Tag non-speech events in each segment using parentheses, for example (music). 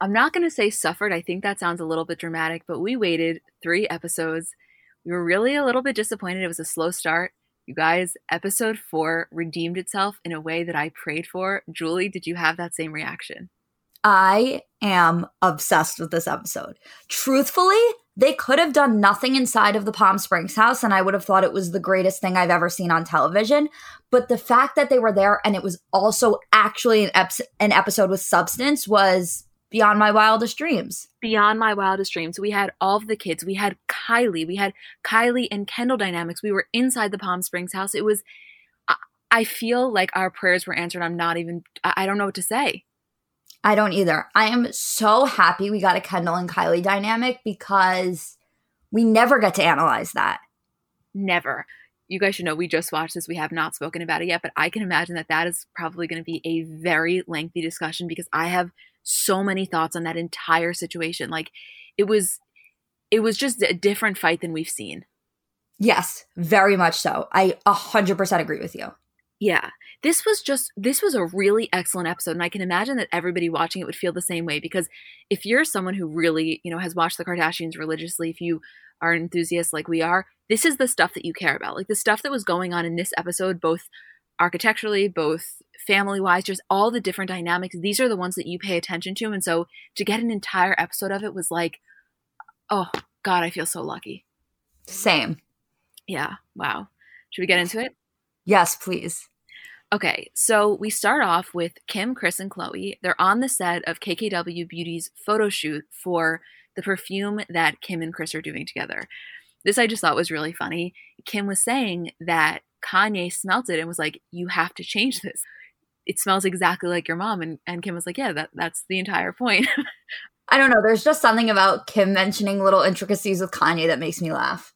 I'm not going to say suffered. I think that sounds a little bit dramatic, but we waited three episodes. We were really a little bit disappointed. It was a slow start. You guys, episode four redeemed itself in a way that I prayed for. Julie, did you have that same reaction? I am obsessed with this episode. Truthfully, they could have done nothing inside of the Palm Springs house, and I would have thought it was the greatest thing I've ever seen on television. But the fact that they were there and it was also actually an, ep- an episode with substance was beyond my wildest dreams. Beyond my wildest dreams. We had all of the kids. We had Kylie. We had Kylie and Kendall dynamics. We were inside the Palm Springs house. It was, I feel like our prayers were answered. I'm not even, I don't know what to say. I don't either. I am so happy we got a Kendall and Kylie dynamic because we never get to analyze that. Never. You guys should know we just watched this. We have not spoken about it yet, but I can imagine that that is probably going to be a very lengthy discussion because I have so many thoughts on that entire situation. Like it was it was just a different fight than we've seen. Yes, very much so. I 100% agree with you. Yeah. This was just this was a really excellent episode and I can imagine that everybody watching it would feel the same way because if you're someone who really, you know, has watched the Kardashians religiously, if you are an enthusiast like we are, this is the stuff that you care about. Like the stuff that was going on in this episode both architecturally, both family wise, just all the different dynamics. These are the ones that you pay attention to. And so to get an entire episode of it was like, oh, God, I feel so lucky. Same. Yeah. Wow. Should we get into it? Yes, please. Okay, so we start off with Kim, Kris, and Khloé. They're on the set of KKW Beauty's photo shoot for the perfume that Kim and Kris are doing together. This I just thought was really funny. Kim was saying that Kanye smelt it and was like, "You have to change this. It smells exactly like your mom." And and Kim was like, "Yeah, that that's the entire point." (laughs) I don't know. There's just something about Kim mentioning little intricacies with Kanye that makes me laugh.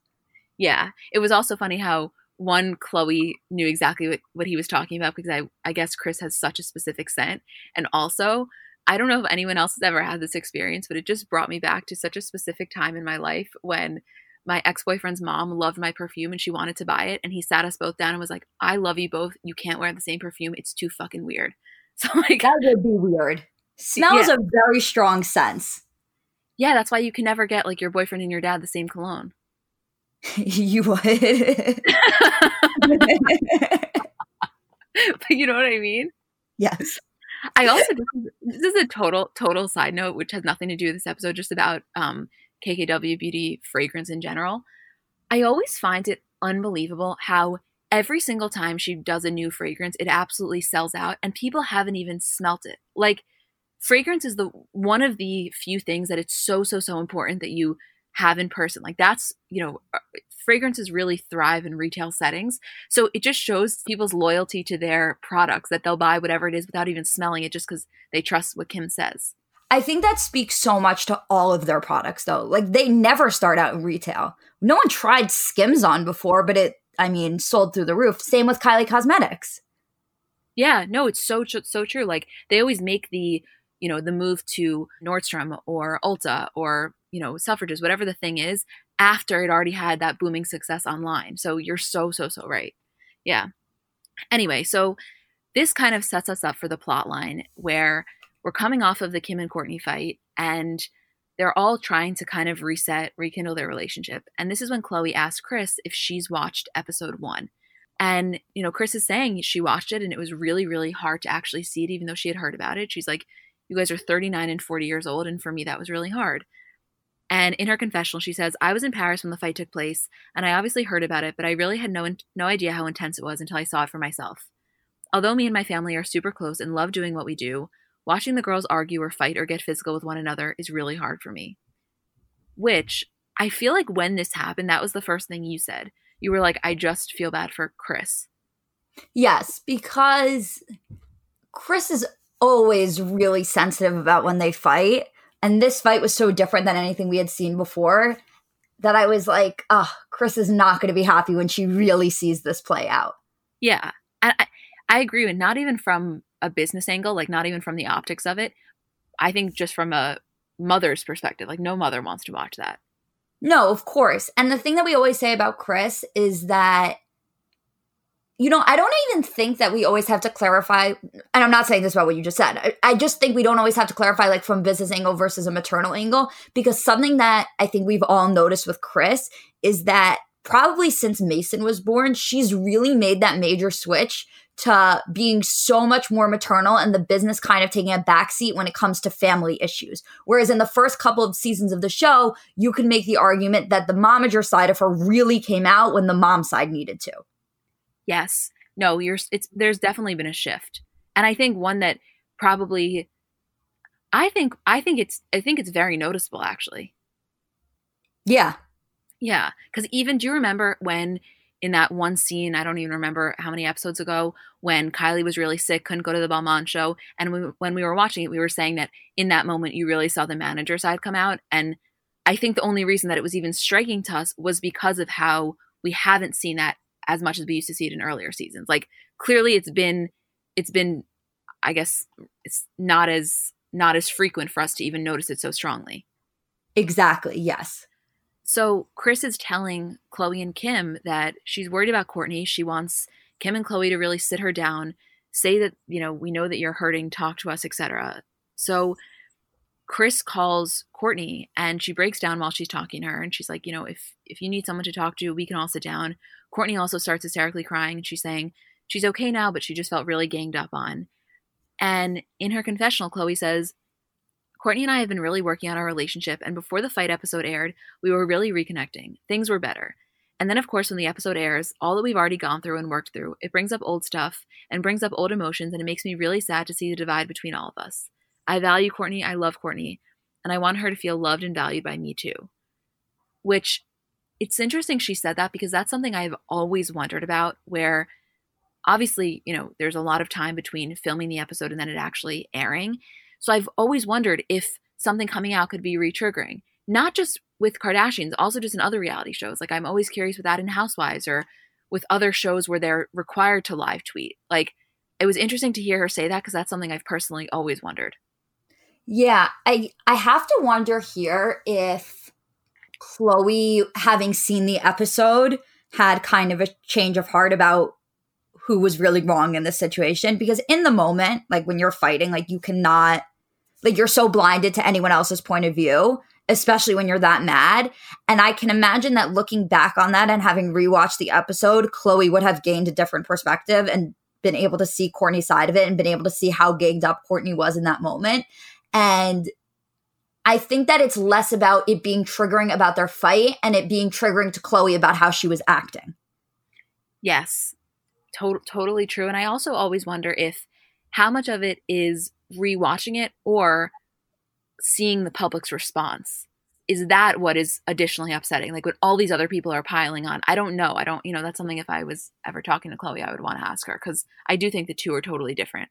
Yeah, it was also funny how one Khloé knew exactly what, what he was talking about because I I guess Kris has such a specific scent, and also I don't know if anyone else has ever had this experience, but it just brought me back to such a specific time in my life when my ex-boyfriend's mom loved my perfume and she wanted to buy it and he sat us both down and was like i love you both. You can't wear the same perfume. It's too fucking weird. (laughs) So like that would be weird. Smells yeah. a very strong sense. Yeah that's why you can never get like your boyfriend and your dad the same cologne. (laughs) You would. (laughs) But you know what i mean? Yes. I also this is a total total side note which has nothing to do with this episode just about um KKW Beauty fragrance in general, I always find it unbelievable how every single time she does a new fragrance, it absolutely sells out and people haven't even smelt it. Like fragrance is the one of the few things that it's so so so important that you have in person. Like that's, you know, uh, fragrances really thrive in retail settings. So it just shows people's loyalty to their products that they'll buy whatever it is without even smelling it just because they trust what Kim says. I think that speaks so much to all of their products though. Like they never start out in retail. No one tried Skims on before, but it I mean sold through the roof. Same with Kylie Cosmetics. Yeah, no, it's so so true. Like they always make the, you know, the move to Nordstrom or Ulta or, you know, Selfridges, whatever the thing is, after it already had that booming success online. So you're so so so right. Yeah. Anyway, so this kind of sets us up for the plot line where we're coming off of the Kim and Kourtney fight and they're all trying to kind of reset, rekindle their relationship. And this is when Khloé asked Kris if she's watched episode 1. And, you know, Kris is saying she watched it and it was really, really hard to actually see it, even though she had heard about it. She's like, You guys are 39 and 40 years old. And for me, that was really hard. And in her confessional, she says, I was in Paris when the fight took place, and I obviously heard about it, but I really had no, no idea how intense it was until I saw it for myself. Although me and my family are super close and love doing what we do, watching the girls argue or fight or get physical with one another is really hard for me. Which I feel like when this happened, that was the first thing you said you were like, I just feel bad for Kris. Yes, because Kris is always really sensitive about when they fight. And this fight was so different than anything we had seen before that I was like, oh, Kris is not going to be happy when she really sees this play out. Yeah. I, I, I agree. And not even from a business angle, like not even from the optics of it. I think just from a mother's perspective, like no mother wants to watch that. No, of course. And the thing that we always say about Kris is that you know, I don't even think that we always have to clarify, and I'm not saying this about what you just said. I, I, just think we don't always have to clarify, like from business angle versus a maternal angle, because something that I think we've all noticed with Kris is that probably since Mason was born, she's really made that major switch to being so much more maternal and the business kind of taking a backseat when it comes to family issues. Whereas in the first couple of seasons of the show, you can make the argument that the momager side of her really came out when the mom side needed to. Yes. No, you're it's there's definitely been a shift. And I think one that probably I think I think it's I think it's very noticeable actually. Yeah. Yeah, cuz even do you remember when in that one scene, I don't even remember how many episodes ago, when Kylie was really sick, couldn't go to the Balmain show. And we, when we were watching it, we were saying that in that moment, you really saw the manager side come out. And I think the only reason that it was even striking to us was because of how we haven't seen that as much as we used to see it in earlier seasons. Like clearly it's been, it's been, I guess it's not as, not as frequent for us to even notice it so strongly. Exactly. Yes. So Kris is telling Khloé and Kim that she's worried about Kourtney. She wants Kim and Khloé to really sit her down, say that, you know, we know that you're hurting, talk to us, etc. So Kris calls Kourtney and she breaks down while she's talking to her and she's like, you know, if if you need someone to talk to, we can all sit down. Kourtney also starts hysterically crying and she's saying she's okay now, but she just felt really ganged up on. And in her confessional, Khloé says, Kourtney and I have been really working on our relationship, and before the fight episode aired, we were really reconnecting. Things were better. And then, of course, when the episode airs, all that we've already gone through and worked through, it brings up old stuff and brings up old emotions, and it makes me really sad to see the divide between all of us. I value Kourtney, I love Kourtney, and I want her to feel loved and valued by me too. Which it's interesting she said that because that's something I've always wondered about, where obviously, you know, there's a lot of time between filming the episode and then it actually airing. So I've always wondered if something coming out could be retriggering, not just with Kardashians, also just in other reality shows. Like I'm always curious with that in Housewives or with other shows where they're required to live tweet. Like it was interesting to hear her say that because that's something I've personally always wondered. Yeah, I I have to wonder here if Khloé, having seen the episode, had kind of a change of heart about who was really wrong in this situation because in the moment like when you're fighting like you cannot like you're so blinded to anyone else's point of view, especially when you're that mad. And I can imagine that looking back on that and having rewatched the episode, Khloé would have gained a different perspective and been able to see Kourtney's side of it and been able to see how ganged up Kourtney was in that moment. And I think that it's less about it being triggering about their fight and it being triggering to Khloé about how she was acting. Yes, to- totally true. And I also always wonder if how much of it is rewatching it or seeing the public's response. is that what is additionally upsetting? Like when all these other people are piling on? I don't know. I don't, you know, that's something if I was ever talking to khloé I would want to ask her because I do think the two are totally different.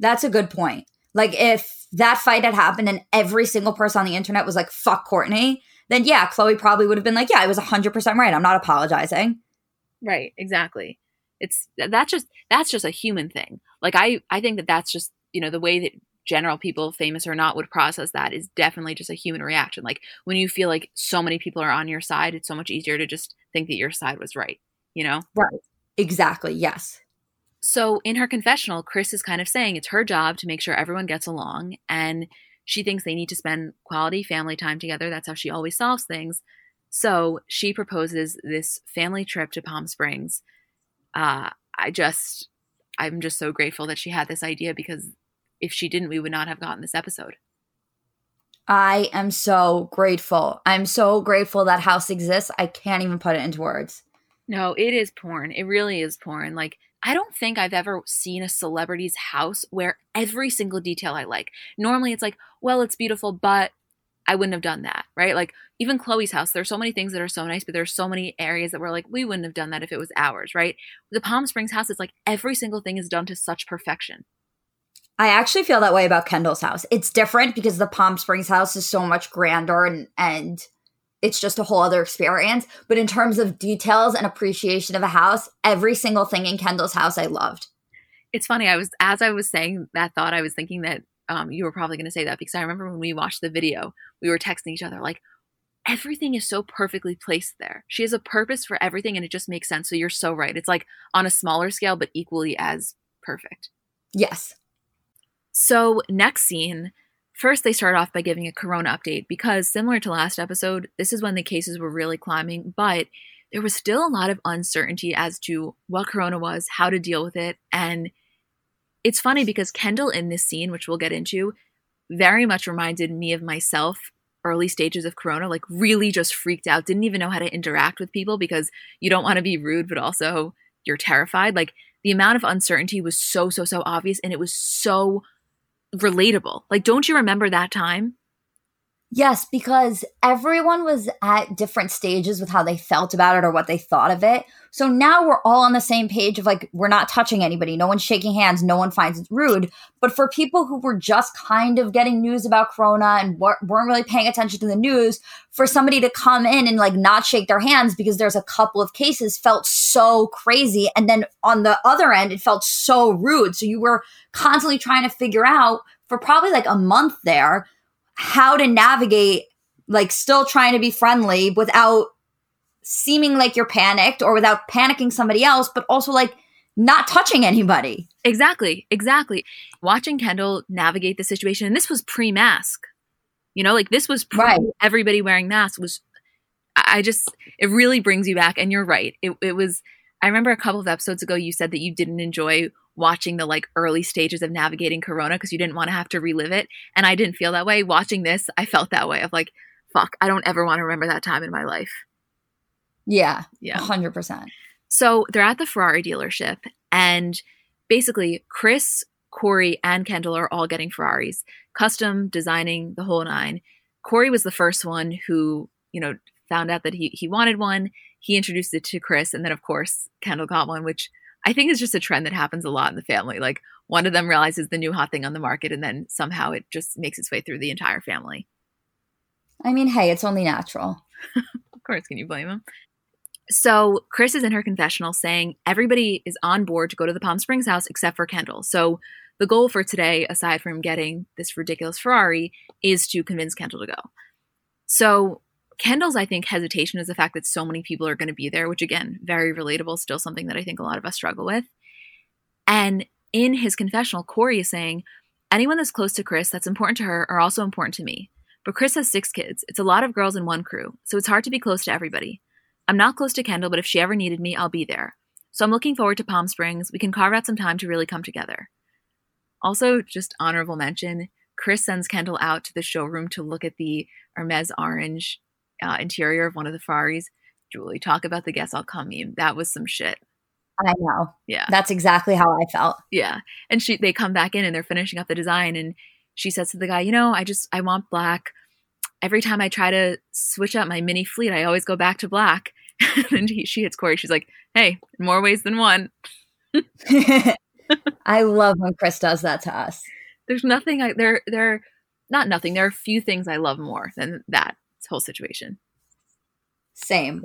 That's a good point. Like if that fight had happened and every single person on the internet was like, fuck kourtney then yeah, khloé probably would have been like, yeah, I was 100% right. I'm not apologizing. Right, exactly. It's that's just that's just a human thing. Like I I think that that's just, you know, the way that general people famous or not would process that is definitely just a human reaction. Like when you feel like so many people are on your side, it's so much easier to just think that your side was right, you know? Right. Exactly. Yes. So in her confessional, kris is kind of saying it's her job to make sure everyone gets along and she thinks they need to spend quality family time together. That's how she always solves things. So she proposes this family trip to Palm Springs. Uh, I just, I'm just so grateful that she had this idea because if she didn't, we would not have gotten this episode. I am so grateful. I'm so grateful that house exists. I can't even put it into words. No, it is porn. It really is porn. Like, I don't think I've ever seen a celebrity's house where every single detail I like. Normally it's like, well, it's beautiful, but I wouldn't have done that, right? Like even Khloé's house, there's so many things that are so nice, but there's so many areas that we're like, we wouldn't have done that if it was ours, right? The Palm Springs house is like every single thing is done to such perfection. I actually feel that way about Kendall's house. It's different because the Palm Springs house is so much grander and and it's just a whole other experience. But in terms of details and appreciation of a house, every single thing in Kendall's house I loved. It's funny. I was as I was saying that thought, I was thinking that um, you were probably going to say that because I remember when we watched the video, we were texting each other like, everything is so perfectly placed there. She has a purpose for everything, and it just makes sense. So you're so right. It's like on a smaller scale, but equally as perfect. Yes. So next scene, First, they start off by giving a corona update because, similar to last episode, this is when the cases were really climbing, but there was still a lot of uncertainty as to what corona was, how to deal with it. And it's funny because Kendall in this scene, which we'll get into, very much reminded me of myself early stages of corona like really just freaked out didn't even know how to interact with people because you don't want to be rude but also you're terrified like the amount of uncertainty was so so so obvious and it was so relatable. Like, don't you remember that time? Yes, because everyone was at different stages with how they felt about it or what they thought of it. So now we're all on the same page of like, we're not touching anybody. No one's shaking hands. No one finds it rude. But for people who were just kind of getting news about Corona and weren't really paying attention to the news, for somebody to come in and like not shake their hands because there's a couple of cases felt crazy. And then on the other end, it felt so rude. So you were constantly trying to figure out for probably like a month there how to navigate like still trying to be friendly without seeming like you're panicked or without panicking somebody else, but also like not touching anybody. Exactly, exactly. Watching Kendall navigate the situation, and this was pre mask. You know, like this was pre right. everybody wearing masks was. I just it really brings you back, and you're right. It it was. I remember a couple of episodes ago you said that you didn't enjoy watching the like early stages of navigating corona because you didn't want to have to relive it and i didn't feel that way. Watching this i felt that way of like fuck i don't ever want to remember that time in my life. Yeah yeah. 100% so they're at the ferrari dealership and basically kris corey and kendall are all getting ferraris. Custom designing the whole nine. Corey was the first one who you know found out that he, he wanted one he introduced it to Kris, and then of course kendall got one which I think is just a trend that happens a lot in the family. Like one of them realizes the new hot thing on the market and then somehow it just makes its way through the entire family. I mean, hey, it's only natural. (laughs) of course, can you blame him? So Kris is in her confessional saying everybody is on board to go to the Palm Springs house except for Kendall. So the goal for today, aside from getting this ridiculous Ferrari, is to convince Kendall to go. So Kendall's, I think, hesitation is the fact that so many people are going to be there, which again, very relatable, still something that I think a lot of us struggle with. And in his confessional, Corey is saying, anyone that's close to Kris that's important to her are also important to me. But Kris has six kids. It's a lot of girls in one crew, so it's hard to be close to everybody. I'm not close to Kendall, but if she ever needed me, I'll be there. So I'm looking forward to Palm Springs. We can carve out some time to really come together. Also, just honorable mention Kris sends Kendall out to the showroom to look at the Hermes orange uh, interior of one of the Ferraris. Julie, talk about the guess I'll come meme. That was some shit. I know. Yeah. That's exactly how I felt. Yeah. And she they come back in and they're finishing up the design and she says to the guy, "You know, I just I want black. every time I try to switch up my mini fleet, I always go back to black. (laughs) and he, she hits Corey. She's like, hey, more ways than one. (laughs) (laughs) I love when Kris does that to us. There's nothing I there there not nothing. There are a few things I love more than that whole situation. Same.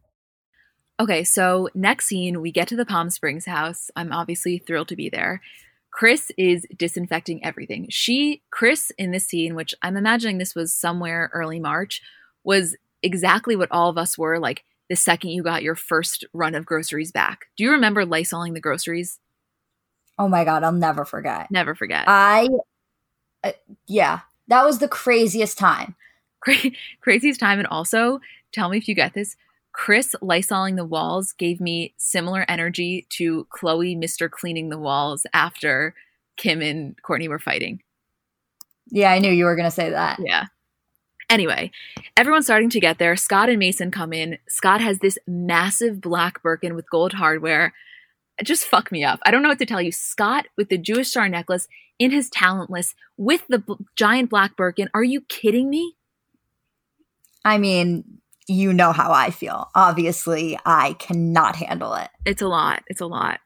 Okay, so next scene, we get to the Palm Springs house. I'm obviously thrilled to be there. Kris is disinfecting everything. She, Kris, in this scene, which I'm imagining this was somewhere early March, was exactly what all of us were like the second you got your first run of groceries back. Do you remember lysoling the groceries? Oh my God, I'll never forget. Never forget. I, uh, yeah, that was the craziest time. Cra- craziest time. And also, tell me if you get this Kris lysoling the walls gave me similar energy to Khloé Mr. cleaning the walls after Kim and Kourtney were fighting. Yeah, I knew you were going to say that. Yeah. Anyway, everyone's starting to get there. Scott and Mason come in. Scott has this massive black Birkin with gold hardware. just fuck me up. I don't know what to tell you. Scott with the Jewish star necklace in his talent list with the b- giant black Birkin. Are you kidding me? I mean, you know how I feel. Obviously, I cannot handle it. It's a lot. It's a lot.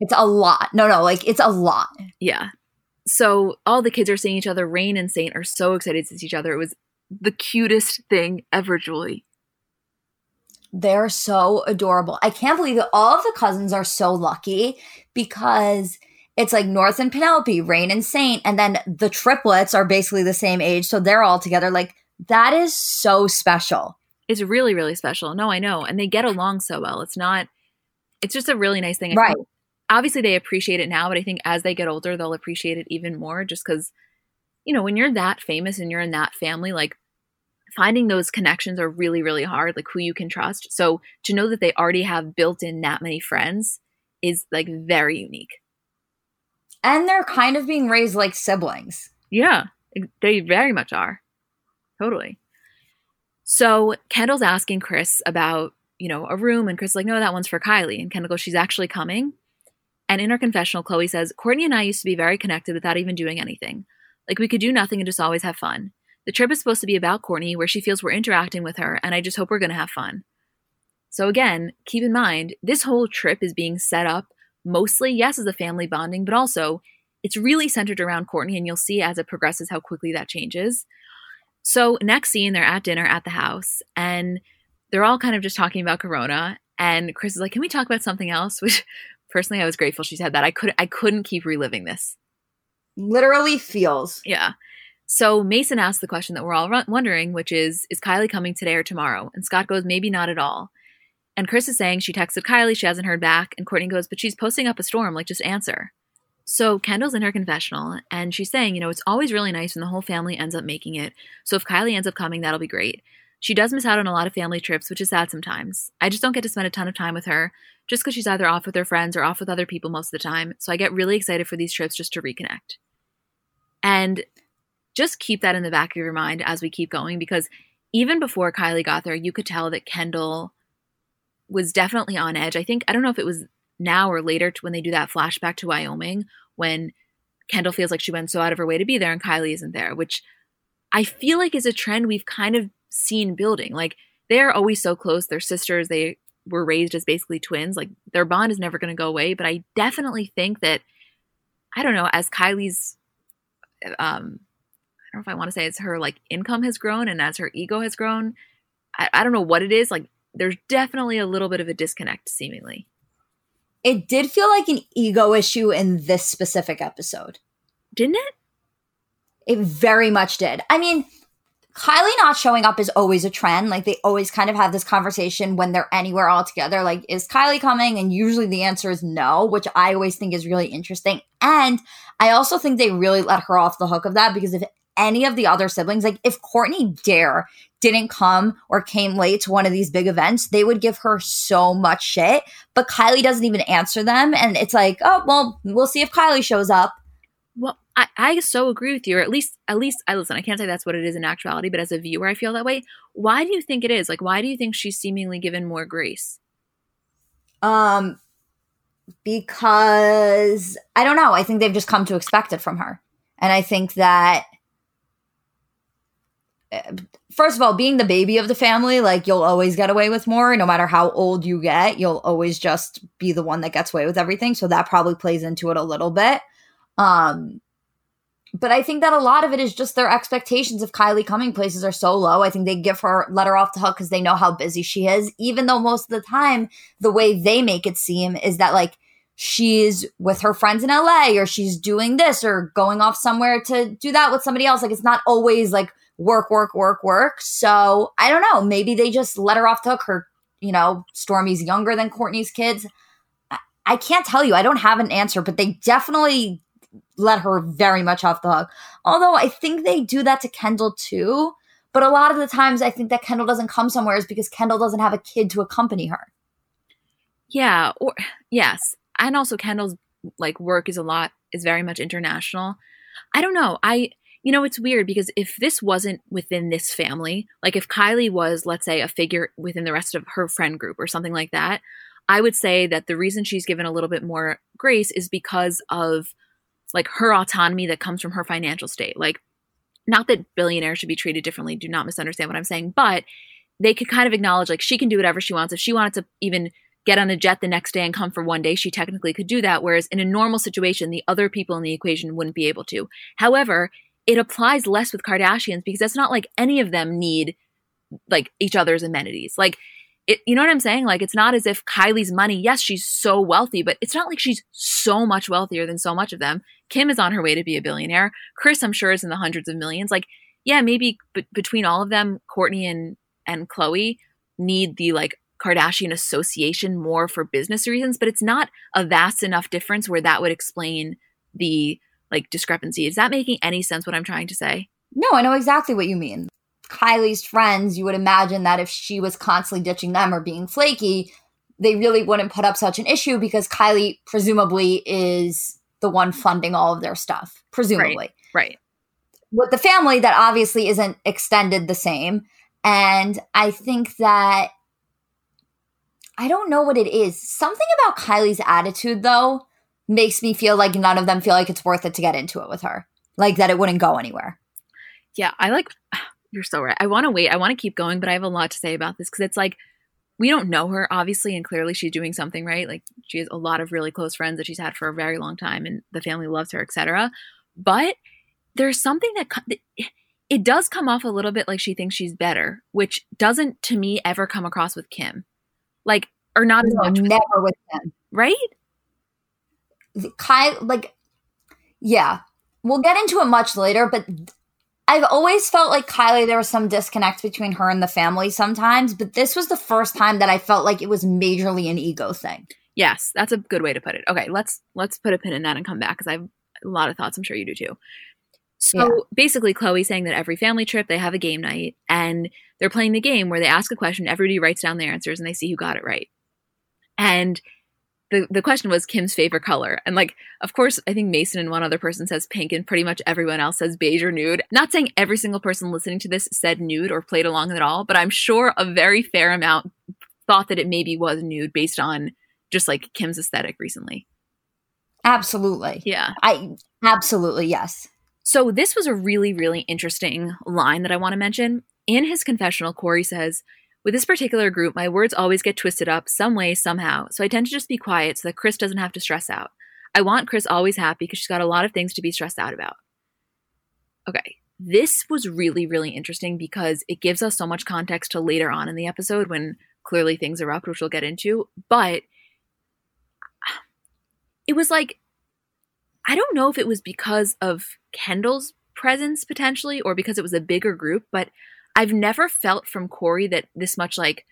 It's a lot. No, no, like it's a lot. Yeah. So all the kids are seeing each other. Reign and Saint are so excited to see each other. It was the cutest thing ever, Julie. They're so adorable. I can't believe that all of the cousins are so lucky because it's like North and Penelope, Reign and Saint, and then the triplets are basically the same age. So they're all together. Like that is so special. It's really, really special. No, I know. And they get along so well. It's not, it's just a really nice thing. Right. Obviously, they appreciate it now, but I think as they get older, they'll appreciate it even more just because, you know, when you're that famous and you're in that family, like finding those connections are really, really hard, like who you can trust. So to know that they already have built in that many friends is like very unique. And they're kind of being raised like siblings. Yeah, they very much are. Totally. So Kendall's asking Kris about, you know, a room, and Kris is like, no, that one's for Kylie. And Kendall goes, she's actually coming. And in her confessional, Khloé says, Kourtney and I used to be very connected without even doing anything. Like we could do nothing and just always have fun. The trip is supposed to be about Kourtney, where she feels we're interacting with her, and I just hope we're going to have fun. So again, keep in mind, this whole trip is being set up mostly, yes, as a family bonding, but also it's really centered around Kourtney, and you'll see as it progresses how quickly that changes. So, next scene, they're at dinner at the house and they're all kind of just talking about Corona. And Kris is like, Can we talk about something else? (laughs) Which personally, I was grateful she said that. I, could, I couldn't keep reliving this. Literally feels. Yeah. So, Mason asks the question that we're all wondering, which is Is Kylie coming today or tomorrow? And Scott goes, Maybe not at all. And Kris is saying she texted Kylie, she hasn't heard back. And Kourtney goes, But she's posting up a storm, like just answer. So Kendall's in her confessional and she's saying, you know, it's always really nice when the whole family ends up making it. So if Kylie ends up coming, that'll be great. She does miss out on a lot of family trips, which is sad sometimes. I just don't get to spend a ton of time with her just because she's either off with her friends or off with other people most of the time. So I get really excited for these trips just to reconnect. And just keep that in the back of your mind as we keep going because even before Kylie got there, you could tell that Kendall was definitely on edge. I think, I don't know if it was now or later to when they do that flashback to Wyoming when Kendall feels like she went so out of her way to be there and Kylie isn't there, which I feel like is a trend we've kind of seen building. Like they're always so close. They're sisters. They were raised as basically twins. Like their bond is never going to go away. But I definitely think that, I don't know, as Kylie's, um, I don't know if I want to say it's her like income has grown and as her ego has grown, I, I don't know what it is. Like there's definitely a little bit of a disconnect seemingly. It did feel like an ego issue in this specific episode. Didn't it? It very much did. I mean, Kylie not showing up is always a trend. Like they always kind of have this conversation when they're anywhere all together. Like, is Kylie coming? And usually the answer is no, which I always think is really interesting. And I also think they really let her off the hook of that because if any of the other siblings, like if Kourtney Dare didn't come or came late to one of these big events, they would give her so much shit. But Kylie doesn't even answer them. And it's like, oh, well, we'll see if Kylie shows up. Well, I, I so agree with you, or at least at least I listen, I can't say that's what it is in actuality, but as a viewer I feel that way. Why do you think it is? Like why do you think she's seemingly given more grace? Um because I don't know. I think they've just come to expect it from her. And I think that first of all, being the baby of the family, like you'll always get away with more. No matter how old you get, you'll always just be the one that gets away with everything. So that probably plays into it a little bit. Um, but I think that a lot of it is just their expectations of Kylie coming places are so low. I think they give her let her off the hook because they know how busy she is. Even though most of the time the way they make it seem is that like she's with her friends in LA or she's doing this or going off somewhere to do that with somebody else. Like it's not always like work, work, work, work. So I don't know. Maybe they just let her off the hook. Her, you know, Stormi's younger than Kourtney's kids. I, I can't tell you. I don't have an answer, but they definitely let her very much off the hook. Although I think they do that to Kendall too. But a lot of the times I think that Kendall doesn't come somewhere is because Kendall doesn't have a kid to accompany her. Yeah, or yes. And also Kendall's like work is a lot is very much international. I don't know. I you know, it's weird because if this wasn't within this family, like if Kylie was, let's say, a figure within the rest of her friend group or something like that, I would say that the reason she's given a little bit more grace is because of like her autonomy that comes from her financial state. Like, not that billionaires should be treated differently, do not misunderstand what I'm saying, but they could kind of acknowledge like she can do whatever she wants. If she wanted to even get on a jet the next day and come for one day, she technically could do that. Whereas in a normal situation, the other people in the equation wouldn't be able to. However, it applies less with Kardashians because it's not like any of them need like each other's amenities. Like it, you know what I'm saying? Like, it's not as if Kylie's money, yes, she's so wealthy, but it's not like she's so much wealthier than so much of them. Kim is on her way to be a billionaire. Kris, I'm sure, is in the hundreds of millions. Like, yeah, maybe b- between all of them, Kourtney and, and Khloé need the like Kardashian association more for business reasons, but it's not a vast enough difference where that would explain the like discrepancy. Is that making any sense what I'm trying to say? No, I know exactly what you mean. Kylie's friends, you would imagine that if she was constantly ditching them or being flaky, they really wouldn't put up such an issue because Kylie presumably is the one funding all of their stuff. Presumably. Right. right. With the family, that obviously isn't extended the same. And I think that I don't know what it is. Something about Kylie's attitude, though, makes me feel like none of them feel like it's worth it to get into it with her. Like that it wouldn't go anywhere. Yeah, I like (sighs) you're so right. I want to wait. I want to keep going, but I have a lot to say about this because it's like we don't know her obviously, and clearly she's doing something right. Like she has a lot of really close friends that she's had for a very long time, and the family loves her, etc. But there's something that it does come off a little bit like she thinks she's better, which doesn't to me ever come across with Kim, like or not no, as much. Never with Kim, right? Kai, like, yeah, we'll get into it much later, but I've always felt like Kylie, there was some disconnect between her and the family sometimes, but this was the first time that I felt like it was majorly an ego thing. Yes, that's a good way to put it. Okay, let's let's put a pin in that and come back because I have a lot of thoughts. I'm sure you do too. So yeah. basically, khloé saying that every family trip they have a game night and they're playing the game where they ask a question, everybody writes down their answers, and they see who got it right. And the, the question was Kim's favorite color. And like, of course, I think Mason and one other person says pink, and pretty much everyone else says beige or nude. Not saying every single person listening to this said nude or played along at all, but I'm sure a very fair amount thought that it maybe was nude based on just like Kim's aesthetic recently. Absolutely. Yeah. I absolutely yes. So this was a really, really interesting line that I want to mention. In his confessional, Corey says, with this particular group, my words always get twisted up some way, somehow, so I tend to just be quiet so that Kris doesn't have to stress out. I want Kris always happy because she's got a lot of things to be stressed out about. Okay, this was really, really interesting because it gives us so much context to later on in the episode when clearly things erupt, which we'll get into. But it was like, I don't know if it was because of Kendall's presence potentially or because it was a bigger group, but I've never felt from Corey that this much like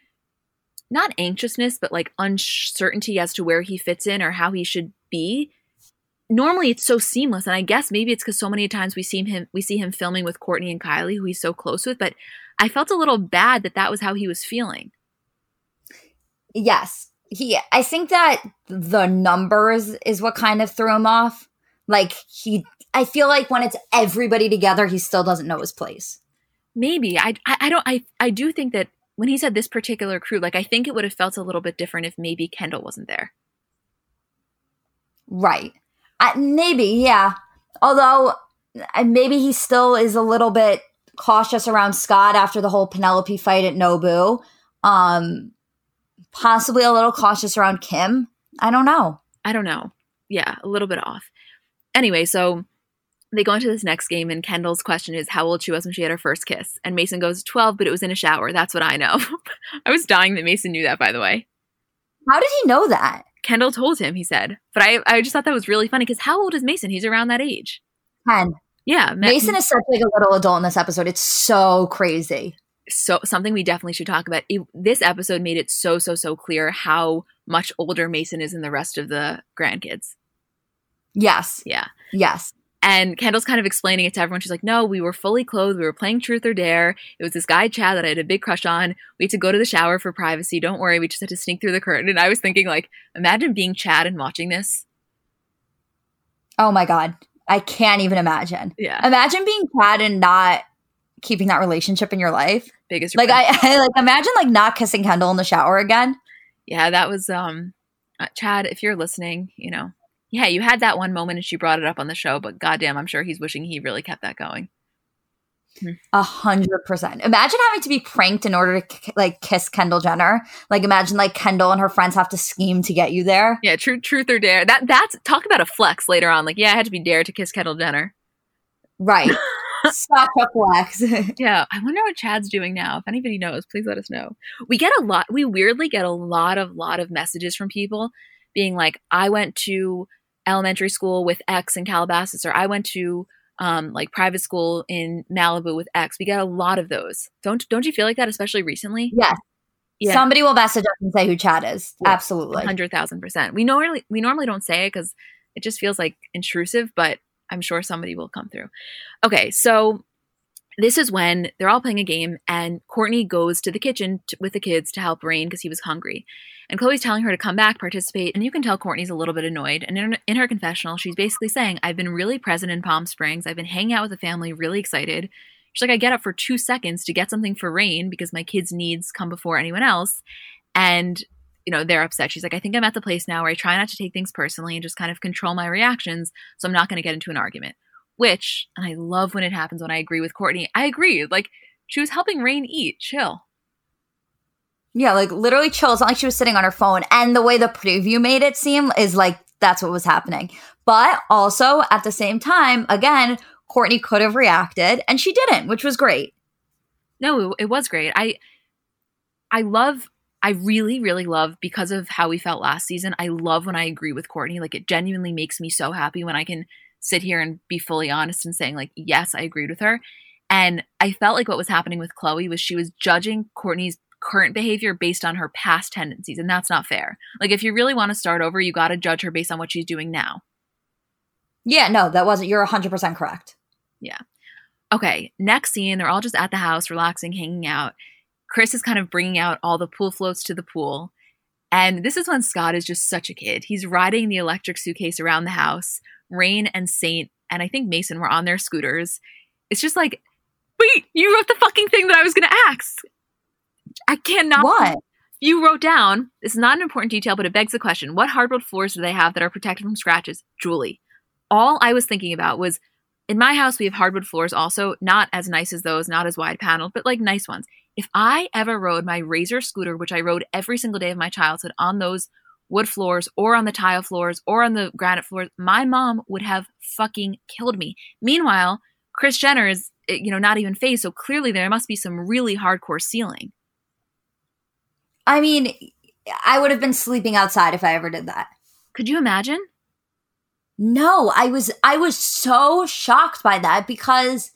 not anxiousness, but like uncertainty as to where he fits in or how he should be. Normally it's so seamless, and I guess maybe it's because so many times we see him we see him filming with Kourtney and Kylie, who he's so close with. But I felt a little bad that that was how he was feeling. Yes, he. I think that the numbers is what kind of threw him off. Like he, I feel like when it's everybody together, he still doesn't know his place maybe. I, I i don't i i do think that when he said this particular crew like i think it would have felt a little bit different if maybe kendall wasn't there. Right. I, maybe yeah. Although maybe he still is a little bit cautious around scott after the whole penelope fight at nobu. Um possibly a little cautious around kim. I don't know. I don't know. Yeah a little bit off. Anyway so they go into this next game, and Kendall's question is how old she was when she had her first kiss. And Mason goes, 12, but it was in a shower. That's what I know. (laughs) I was dying that Mason knew that, by the way. How did he know that? Kendall told him, he said. But I, I just thought that was really funny because how old is Mason? He's around that age. 10. Yeah. Mason is such like a little adult in this episode. It's so crazy. So something we definitely should talk about. It, this episode made it so, so, so clear how much older Mason is than the rest of the grandkids. Yes. Yeah. Yes. And Kendall's kind of explaining it to everyone. She's like, no, we were fully clothed. We were playing truth or dare. It was this guy, Chad, that I had a big crush on. We had to go to the shower for privacy. Don't worry. We just had to sneak through the curtain. And I was thinking, like, imagine being Chad and watching this. Oh my God. I can't even imagine. Yeah. Imagine being Chad and not keeping that relationship in your life. Biggest like I, (laughs) I like imagine like not kissing Kendall in the shower again. Yeah, that was um uh, Chad, if you're listening, you know, yeah, you had that one moment and she brought it up on the show, but goddamn, I'm sure he's wishing he really kept that going. Hmm. A hundred percent. Imagine having to be pranked in order to like kiss Kendall Jenner. Like imagine like Kendall and her friends have to scheme to get you there. Yeah, true, truth or dare. That that's talk about a flex later on. Like, yeah, I had to be dared to kiss Kendall Jenner. Right. (laughs) Such a flex. (laughs) yeah, I wonder what Chad's doing now. If anybody knows, please let us know. We get a lot. We weirdly get a lot of lot of messages from people being like, "I went to elementary school with X in Calabasas, or I went to um, like private school in Malibu with X. We get a lot of those. Don't don't you feel like that, especially recently? Yes. Yeah. Somebody will message us and say who Chad is. Yeah. Absolutely, hundred thousand percent. We normally we normally don't say it because it just feels like intrusive, but I'm sure somebody will come through. Okay, so this is when they're all playing a game, and kourtney goes to the kitchen with the kids to help Reign because he was hungry. And khloé's telling her to come back, participate, and you can tell kourtney's a little bit annoyed. And in, in her confessional, she's basically saying, I've been really present in Palm Springs. I've been hanging out with the family, really excited. She's like, I get up for two seconds to get something for Reign because my kids' needs come before anyone else. And, you know, they're upset. She's like, I think I'm at the place now where I try not to take things personally and just kind of control my reactions. So I'm not going to get into an argument. Which, and I love when it happens when I agree with Kourtney, I agree. Like, she was helping Reign eat. Chill. Yeah, like literally chill. It's not like she was sitting on her phone. And the way the preview made it seem is like that's what was happening. But also at the same time, again, Kourtney could have reacted and she didn't, which was great. No, it was great. I I love I really, really love because of how we felt last season. I love when I agree with Kourtney. Like it genuinely makes me so happy when I can sit here and be fully honest and saying, like, yes, I agreed with her. And I felt like what was happening with khloé was she was judging kourtney's current behavior based on her past tendencies and that's not fair like if you really want to start over you got to judge her based on what she's doing now yeah no that wasn't you're 100% correct yeah okay next scene they're all just at the house relaxing hanging out kris is kind of bringing out all the pool floats to the pool And this is when Scott is just such a kid. He's riding the electric suitcase around the house. Reign and Saint and I think Mason were on their scooters. It's just like, wait, you wrote the fucking thing that I was going to ask. I cannot. What? You wrote down, this is not an important detail, but it begs the question what hardwood floors do they have that are protected from scratches? Julie. All I was thinking about was in my house, we have hardwood floors also, not as nice as those, not as wide paneled, but like nice ones. If I ever rode my Razor scooter, which I rode every single day of my childhood on those wood floors or on the tile floors or on the granite floors, my mom would have fucking killed me. Meanwhile, Kris Jenner is, eh, you know, not even phased, so clearly there must be some really hardcore ceiling. I mean, I would have been sleeping outside if I ever did that. Could you imagine? No, I was I was so shocked by that because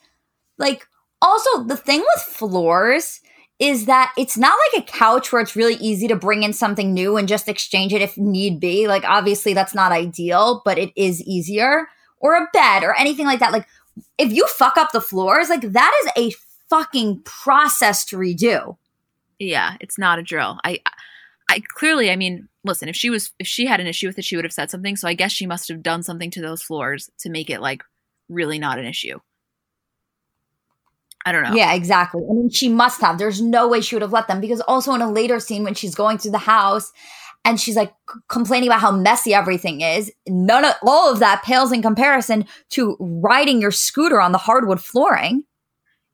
like also the thing with floors is that it's not like a couch where it's really easy to bring in something new and just exchange it if need be. Like obviously that's not ideal, but it is easier. Or a bed or anything like that. Like if you fuck up the floors, like that is a fucking process to redo. Yeah, it's not a drill. I I clearly, I mean, listen, if she was if she had an issue with it, she would have said something. So I guess she must have done something to those floors to make it like really not an issue. I don't know. Yeah, exactly. I mean, she must have. There's no way she would have let them because also in a later scene when she's going through the house and she's like c- complaining about how messy everything is, none of all of that pales in comparison to riding your scooter on the hardwood flooring.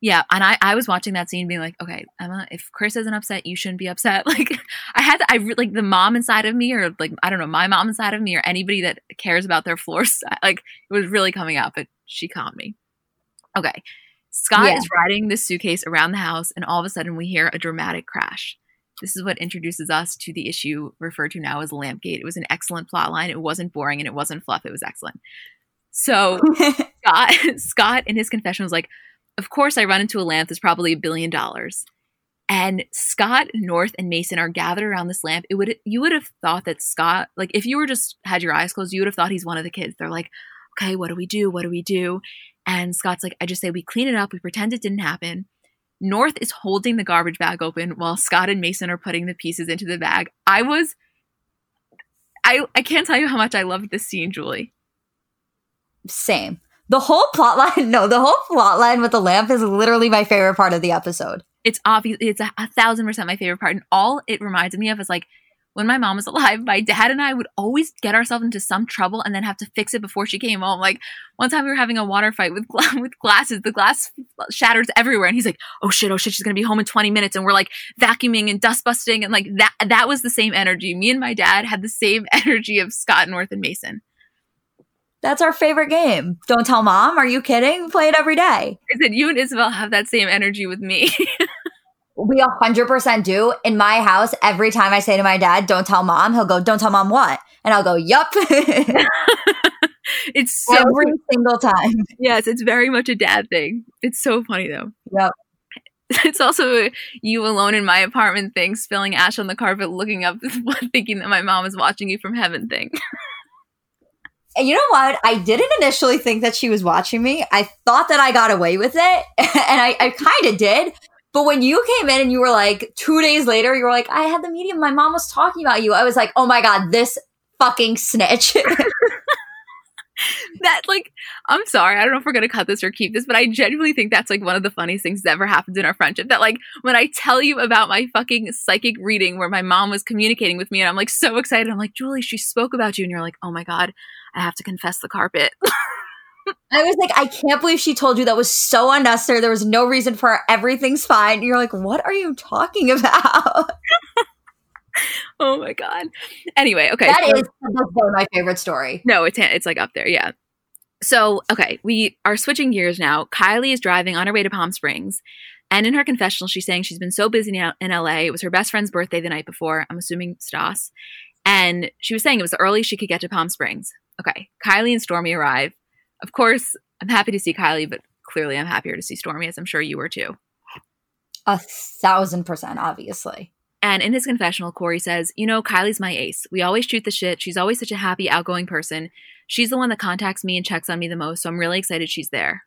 Yeah, and I, I was watching that scene being like, okay, Emma, if Kris isn't upset, you shouldn't be upset. (laughs) Like, I had to, I re- like the mom inside of me, or like I don't know, my mom inside of me, or anybody that cares about their floors. (laughs) Like, it was really coming out, but she calmed me. Okay, Scott Yeah. is riding this suitcase around the house, and all of a sudden we hear a dramatic crash. This is what introduces us to the issue referred to now as Lampgate. It was an excellent plot line. It wasn't boring and it wasn't fluff. It was excellent. So (laughs) Scott, (laughs) Scott in his confession was like, Of course, I run into a lamp that's probably a billion dollars. And Scott, North, and Mason are gathered around this lamp. It would you would have thought that Scott, like if you were just had your eyes closed, you would have thought he's one of the kids. They're like, okay, what do we do? What do we do? And Scott's like, I just say we clean it up, we pretend it didn't happen. North is holding the garbage bag open while Scott and Mason are putting the pieces into the bag. I was I I can't tell you how much I loved this scene, Julie. Same. The whole plot line, (laughs) no, the whole plot line with the lamp is literally my favorite part of the episode. it's obvious it's a, a thousand percent my favorite part and all it reminds me of is like when my mom was (laughs) alive my dad and i would always get ourselves into some trouble and then have to fix it before she came home like one time we were having a water fight with gla- (laughs) with glasses the glass shatters everywhere and he's like oh shit oh shit she's gonna be home in 20 minutes and we're like vacuuming and dust busting and like that that was the same energy me and my dad had the same (laughs) energy of scott north and mason That's our favorite game. Don't tell mom. Are you kidding? We play it every day. i said you and isabel have that same energy with me We 100% do. In my house, every time I say to my dad, don't tell mom, he'll go, don't tell mom what? And I'll go, yup. (laughs) it's so every single time. yes it's very much a dad thing it's so funny though Yep. (laughs) it's also you alone in my apartment thing, spilling ash on the carpet, looking up, (laughs) thinking that my mom is watching you from heaven thing. And you know what? I didn't initially think that she was watching me. I thought that I got away with it. And I, I kind of did. But when you came in and you were like, two days later, you were like, I had the medium. My mom was talking about you. I was like, oh my God, this fucking snitch. (laughs) that like, I'm sorry, I don't know if we're gonna cut this or keep this, but I genuinely think that's like one of the funniest things that ever happened in our friendship. That like when I tell you about my fucking psychic reading where my mom was communicating with me, and I'm like so excited. I'm like, Julie, she spoke about you, and you're like, oh my god, I have to confess the carpet. (laughs) I was like, I can't believe she told you that was so unnecessary. There was no reason for it. Everything's fine. You're like, what are you talking about? (laughs) oh my god. Anyway, okay. That so- is my favorite story. No, it's it's like up there, yeah. So, okay, we are switching gears now. Kylie is driving on her way to Palm Springs, and in her confessional, she's saying she's been so busy now in LA. It was her best friend's birthday the night before. I'm assuming Stas, and she was saying it was the earliest she could get to Palm Springs. Okay, Kylie and Stormi arrive. Of course, I'm happy to see Kylie, but clearly, I'm happier to see Stormi, as I'm sure you were too. A thousand percent, obviously. And in his confessional, Corey says, You know, Kylie's my ace. We always shoot the shit. She's always such a happy, outgoing person. She's the one that contacts me and checks on me the most, so I'm really excited she's there.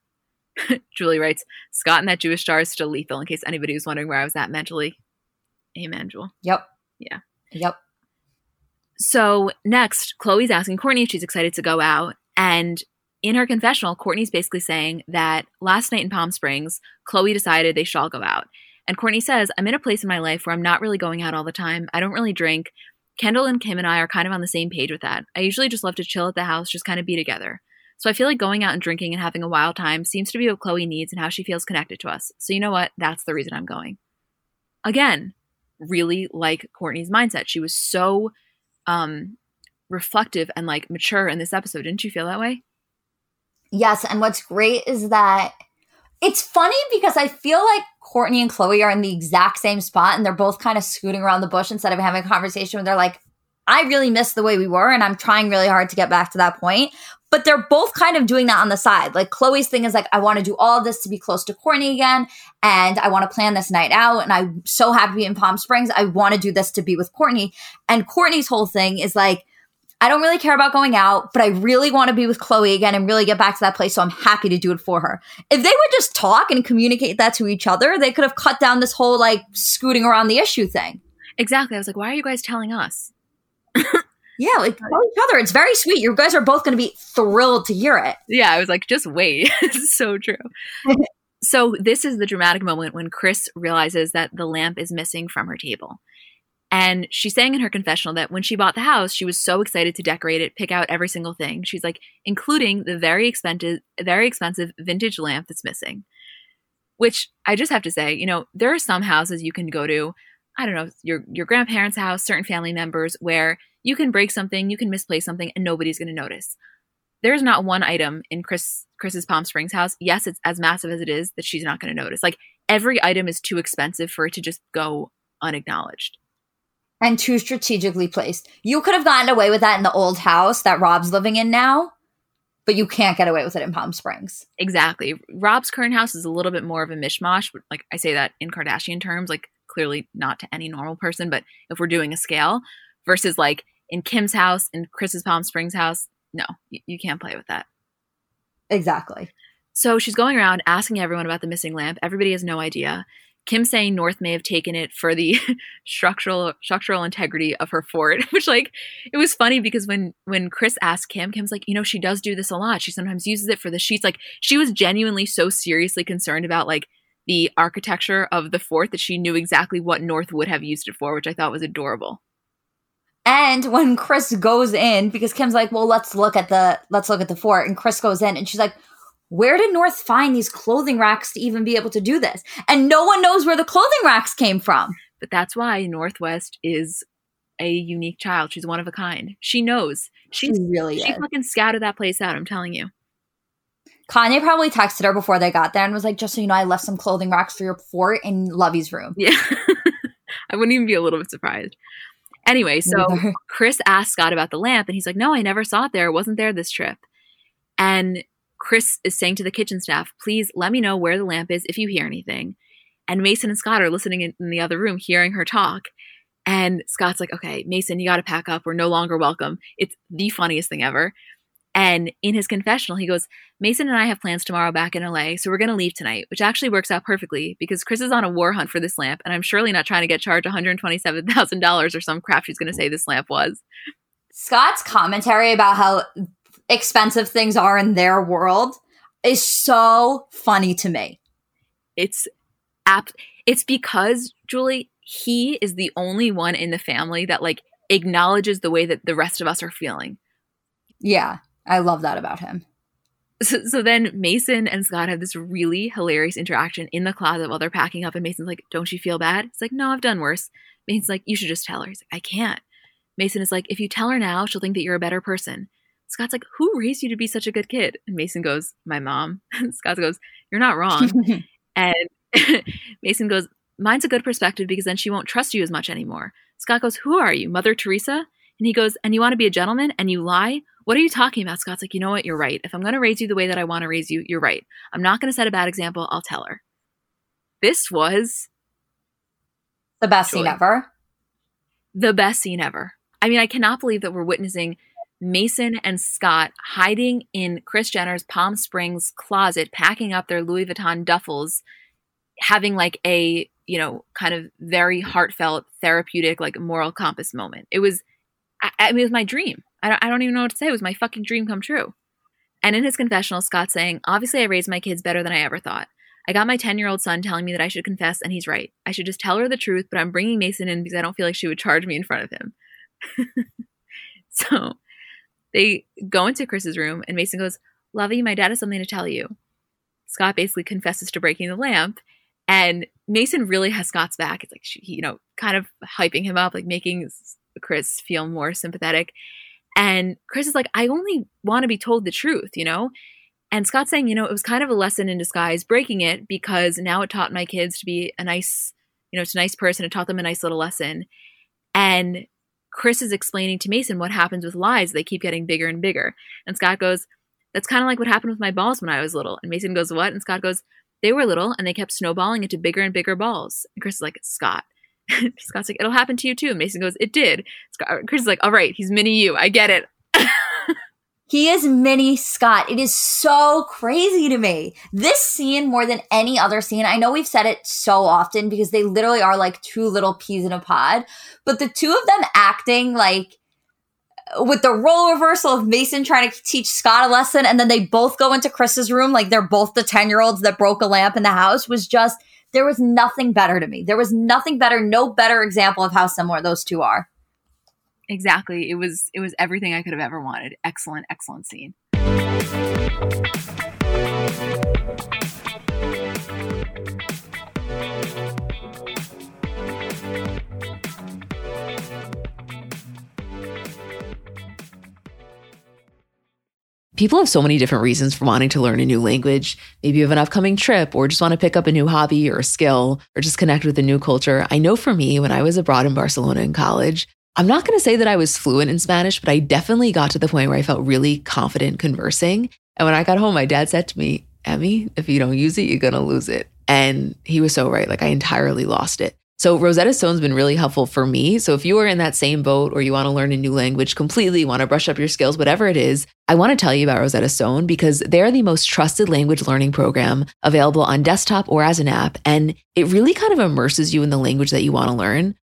(laughs) Julie writes, Scott and that Jewish star is still lethal, in case anybody was wondering where I was at mentally. Amen, Jewel. Yep. Yeah. Yep. So next, Khloé's asking Kourtney if she's excited to go out. And in her confessional, Kourtney's basically saying that last night in Palm Springs, Khloé decided they should all go out. And Kourtney says, I'm in a place in my life where I'm not really going out all the time. I don't really drink. Kendall and Kim and I are kind of on the same page with that. I usually just love to chill at the house, just kind of be together. So I feel like going out and drinking and having a wild time seems to be what Khloé needs and how she feels connected to us. So you know what? That's the reason I'm going. Again, really like Kourtney's mindset. She was so um reflective and like mature in this episode. Didn't you feel that way? Yes, and what's great is that it's funny because I feel like Kourtney and Khloé are in the exact same spot and they're both kind of scooting around the bush instead of having a conversation where they're like, I really miss the way we were and I'm trying really hard to get back to that point. But they're both kind of doing that on the side. Like Khloé's thing is like, I want to do all this to be close to Kourtney again. And I want to plan this night out. And I'm so happy to be in Palm Springs. I want to do this to be with Kourtney. And Kourtney's whole thing is like, I don't really care about going out, but I really want to be with Khloé again and really get back to that place. So I'm happy to do it for her. If they would just talk and communicate that to each other, they could have cut down this whole like scooting around the issue thing. Exactly. I was like, why are you guys telling us? (laughs) yeah, like tell each other. It's very sweet. You guys are both going to be thrilled to hear it. Yeah, I was like, just wait. (laughs) it's so true. (laughs) so this is the dramatic moment when Kris realizes that the lamp is missing from her table. And she's saying in her confessional that when she bought the house, she was so excited to decorate it, pick out every single thing. She's like, including the very expensive, very expensive vintage lamp that's missing. Which I just have to say, you know, there are some houses you can go to. I don't know, your your grandparents' house, certain family members, where you can break something, you can misplace something, and nobody's going to notice. There's not one item in Kris Kris's Palm Springs house. Yes, it's as massive as it is that she's not going to notice. Like every item is too expensive for it to just go unacknowledged and too strategically placed. You could have gotten away with that in the old house that Rob's living in now, but you can't get away with it in Palm Springs. Exactly. Rob's current house is a little bit more of a mishmash. Like I say that in Kardashian terms, like clearly not to any normal person, but if we're doing a scale versus like in Kim's house, in Kris's Palm Springs house, no, you, you can't play with that. Exactly. So she's going around asking everyone about the missing lamp. Everybody has no idea. Kim saying North may have taken it for the (laughs) structural structural integrity of her fort, (laughs) which like it was funny because when when Kris asked Kim, Kim's like, you know, she does do this a lot. She sometimes uses it for the sheets. Like she was genuinely so seriously concerned about like the architecture of the fort that she knew exactly what North would have used it for, which I thought was adorable. And when Kris goes in, because Kim's like, well, let's look at the let's look at the fort, and Kris goes in and she's like, where did North find these clothing racks to even be able to do this? And no one knows where the clothing racks came from. But that's why North West is a unique child. She's one of a kind. She knows. She's she really she is. fucking scouted that place out. I'm telling you. Kanye probably texted her before they got there and was like, "Just so you know, I left some clothing racks for your fort in Lovey's room." Yeah, (laughs) I wouldn't even be a little bit surprised. Anyway, so Kris asked Scott about the lamp, and he's like, "No, I never saw it there. It wasn't there this trip." And Kris is saying to the kitchen staff, please let me know where the lamp is if you hear anything. And Mason and Scott are listening in, in the other room, hearing her talk. And Scott's like, okay, Mason, you got to pack up. We're no longer welcome. It's the funniest thing ever. And in his confessional, he goes, Mason and I have plans tomorrow back in LA, so we're going to leave tonight, which actually works out perfectly because Kris is on a war hunt for this lamp, and I'm surely not trying to get charged $127,000 or some crap she's going to say this lamp was. Scott's commentary about how expensive things are in their world is so funny to me. It's app it's because Julie he is the only one in the family that like acknowledges the way that the rest of us are feeling. Yeah, I love that about him. So, so, then Mason and Scott have this really hilarious interaction in the closet while they're packing up, and Mason's like, "Don't you feel bad?" It's like, "No, I've done worse." Mason's like, "You should just tell her." He's like, "I can't." Mason is like, "If you tell her now, she'll think that you're a better person." Scott's like, Who raised you to be such a good kid? And Mason goes, My mom. (laughs) And Scott goes, You're not wrong. (laughs) and (laughs) Mason goes, Mine's a good perspective because then she won't trust you as much anymore. Scott goes, Who are you, Mother Teresa? And he goes, And you want to be a gentleman and you lie? What are you talking about? Scott's like, You know what? You're right. If I'm going to raise you the way that I want to raise you, you're right. I'm not going to set a bad example. I'll tell her. This was the best scene ever. The best scene ever. I mean, I cannot believe that we're witnessing Mason and Scott hiding in Kris Jenner's Palm Springs closet, packing up their Louis Vuitton duffels, having like a, you know, kind of very heartfelt, therapeutic, like moral compass moment. It was I, I mean, it was my dream. I don't, I don't even know what to say. It was my fucking dream come true. And in his confessional, Scott's saying, Obviously, I raised my kids better than I ever thought. I got my 10 year old son telling me that I should confess, and he's right. I should just tell her the truth, but I'm bringing Mason in because I don't feel like she would charge me in front of him. (laughs) so they go into Kris's room, and Mason goes, Lovey, my dad has something to tell you. Scott basically confesses to breaking the lamp, and Mason really has Scott's back. It's like, she, you know, kind of hyping him up, like making Kris feel more sympathetic. And Kris is like, I only want to be told the truth, you know? And Scott's saying, you know, it was kind of a lesson in disguise breaking it because now it taught my kids to be a nice, you know, it's a nice person. It taught them a nice little lesson. And Kris is explaining to Mason what happens with lies. They keep getting bigger and bigger. And Scott goes, That's kind of like what happened with my balls when I was little. And Mason goes, What? And Scott goes, They were little and they kept snowballing into bigger and bigger balls. And Kris is like, Scott, (laughs) Scott's like, it'll happen to you too. Mason goes, it did. Scott, Kris is like, all right, he's mini you. I get it. He is mini Scott. It is so crazy to me. This scene, more than any other scene, I know we've said it so often because they literally are like two little peas in a pod, but the two of them acting like with the role reversal of Mason trying to teach Scott a lesson, and then they both go into Kris's room like they're both the 10 year olds that broke a lamp in the house was just there was nothing better to me. There was nothing better, no better example of how similar those two are. Exactly. It was it was everything I could have ever wanted. Excellent, excellent scene. People have so many different reasons for wanting to learn a new language. Maybe you have an upcoming trip or just want to pick up a new hobby or a skill or just connect with a new culture. I know for me, when I was abroad in Barcelona in college, I'm not going to say that I was fluent in Spanish, but I definitely got to the point where I felt really confident conversing. And when I got home, my dad said to me, Emmy, if you don't use it, you're going to lose it. And he was so right. Like I entirely lost it. So Rosetta Stone's been really helpful for me. So if you are in that same boat or you want to learn a new language completely, want to brush up your skills, whatever it is, I want to tell you about Rosetta Stone because they're the most trusted language learning program available on desktop or as an app. And it really kind of immerses you in the language that you want to learn.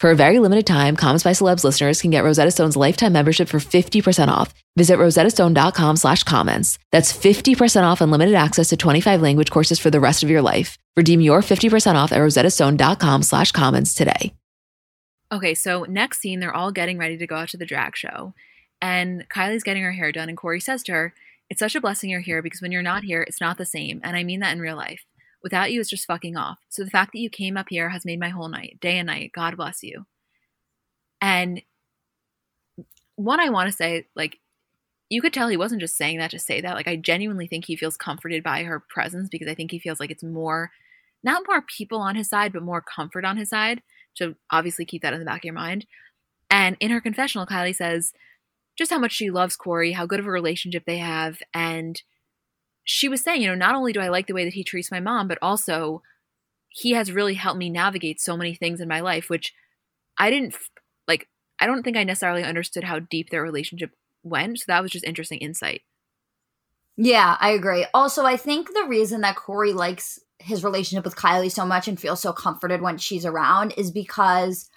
For a very limited time, Comments by Celebs listeners can get Rosetta Stone's lifetime membership for 50% off. Visit rosettastone.com slash comments. That's 50% off unlimited access to 25 language courses for the rest of your life. Redeem your 50% off at rosettastone.com slash comments today. Okay, so next scene, they're all getting ready to go out to the drag show. And Kylie's getting her hair done, and Corey says to her, It's such a blessing you're here because when you're not here, it's not the same. And I mean that in real life. Without you, it's just fucking off. So the fact that you came up here has made my whole night, day and night. God bless you. And one, I want to say, like, you could tell he wasn't just saying that to say that. Like, I genuinely think he feels comforted by her presence because I think he feels like it's more, not more people on his side, but more comfort on his side. So obviously keep that in the back of your mind. And in her confessional, Kylie says just how much she loves Corey, how good of a relationship they have, and she was saying, you know, not only do I like the way that he treats my mom, but also he has really helped me navigate so many things in my life, which I didn't like. I don't think I necessarily understood how deep their relationship went. So that was just interesting insight. Yeah, I agree. Also, I think the reason that Corey likes his relationship with Kylie so much and feels so comforted when she's around is because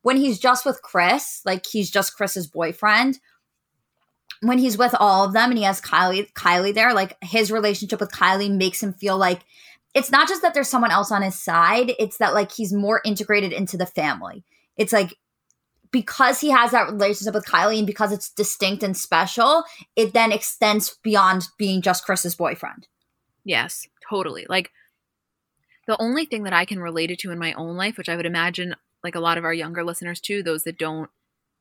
when he's just with Kris, like he's just Kris's boyfriend, when he's with all of them and he has Kylie Kylie there, like his relationship with Kylie makes him feel like it's not just that there's someone else on his side, it's that like he's more integrated into the family. It's like because he has that relationship with Kylie and because it's distinct and special, it then extends beyond being just Kris's boyfriend. Yes, totally. Like the only thing that I can relate it to in my own life, which I would imagine like a lot of our younger listeners too, those that don't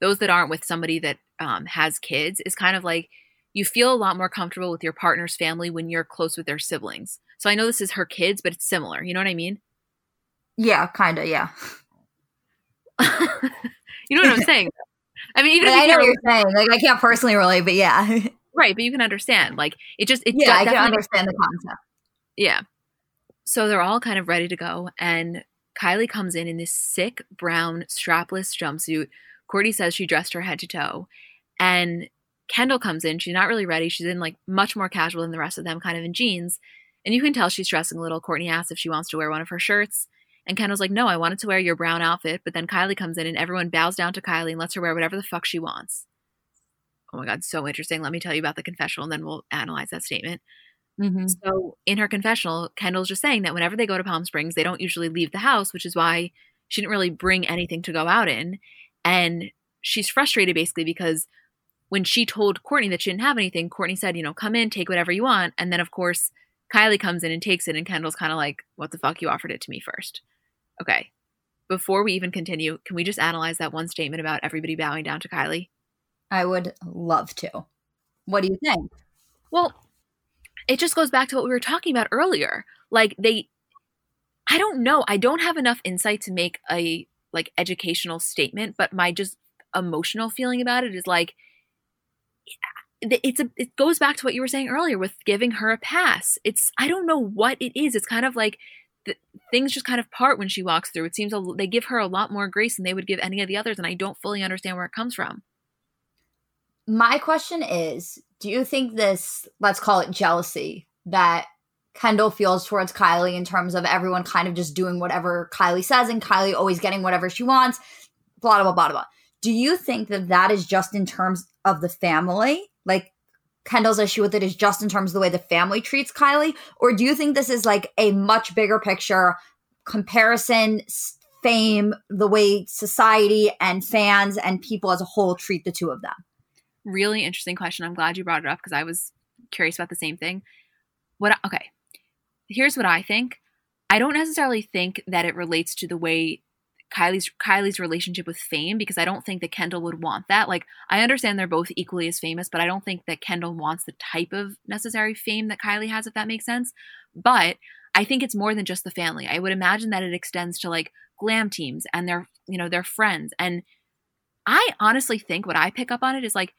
those that aren't with somebody that um, has kids is kind of like you feel a lot more comfortable with your partner's family when you're close with their siblings. So I know this is her kids, but it's similar. You know what I mean? Yeah, kind of. Yeah. (laughs) you know what I'm saying? I mean, even if I know what you're saying. Like, I can't personally relate, but yeah. (laughs) right, but you can understand. Like, it just it yeah, I can understand the concept. Yeah. So they're all kind of ready to go, and Kylie comes in in this sick brown strapless jumpsuit. Kourtney says she dressed her head to toe, and Kendall comes in. She's not really ready. She's in like much more casual than the rest of them, kind of in jeans. And you can tell she's dressing a little. Kourtney asks if she wants to wear one of her shirts. And Kendall's like, no, I wanted to wear your brown outfit. But then Kylie comes in and everyone bows down to Kylie and lets her wear whatever the fuck she wants. Oh my God, so interesting. Let me tell you about the confessional and then we'll analyze that statement. Mm-hmm. So in her confessional, Kendall's just saying that whenever they go to Palm Springs, they don't usually leave the house, which is why she didn't really bring anything to go out in. And she's frustrated basically because when she told Kourtney that she didn't have anything, Kourtney said, you know, come in, take whatever you want. And then, of course, Kylie comes in and takes it, and Kendall's kind of like, what the fuck? You offered it to me first. Okay. Before we even continue, can we just analyze that one statement about everybody bowing down to Kylie? I would love to. What do you think? Well, it just goes back to what we were talking about earlier. Like they I don't know. I don't have enough insight to make a like educational statement, but my just emotional feeling about it is like it's a it goes back to what you were saying earlier with giving her a pass. It's I don't know what it is. It's kind of like the, things just kind of part when she walks through. It seems a, they give her a lot more grace than they would give any of the others, and I don't fully understand where it comes from. My question is, do you think this, let's call it jealousy, that Kendall feels towards Kylie in terms of everyone kind of just doing whatever Kylie says and Kylie always getting whatever she wants, blah blah blah blah. Do you think that that is just in terms of the family? Like Kendall's issue with it is just in terms of the way the family treats Kylie? Or do you think this is like a much bigger picture comparison, fame, the way society and fans and people as a whole treat the two of them? Really interesting question. I'm glad you brought it up because I was curious about the same thing. What okay. Here's what I think. I don't necessarily think that it relates to the way Kylie's Kylie's relationship with fame because I don't think that Kendall would want that. Like I understand they're both equally as famous, but I don't think that Kendall wants the type of necessary fame that Kylie has if that makes sense. But I think it's more than just the family. I would imagine that it extends to like glam teams and their, you know, their friends. And I honestly think what I pick up on it is like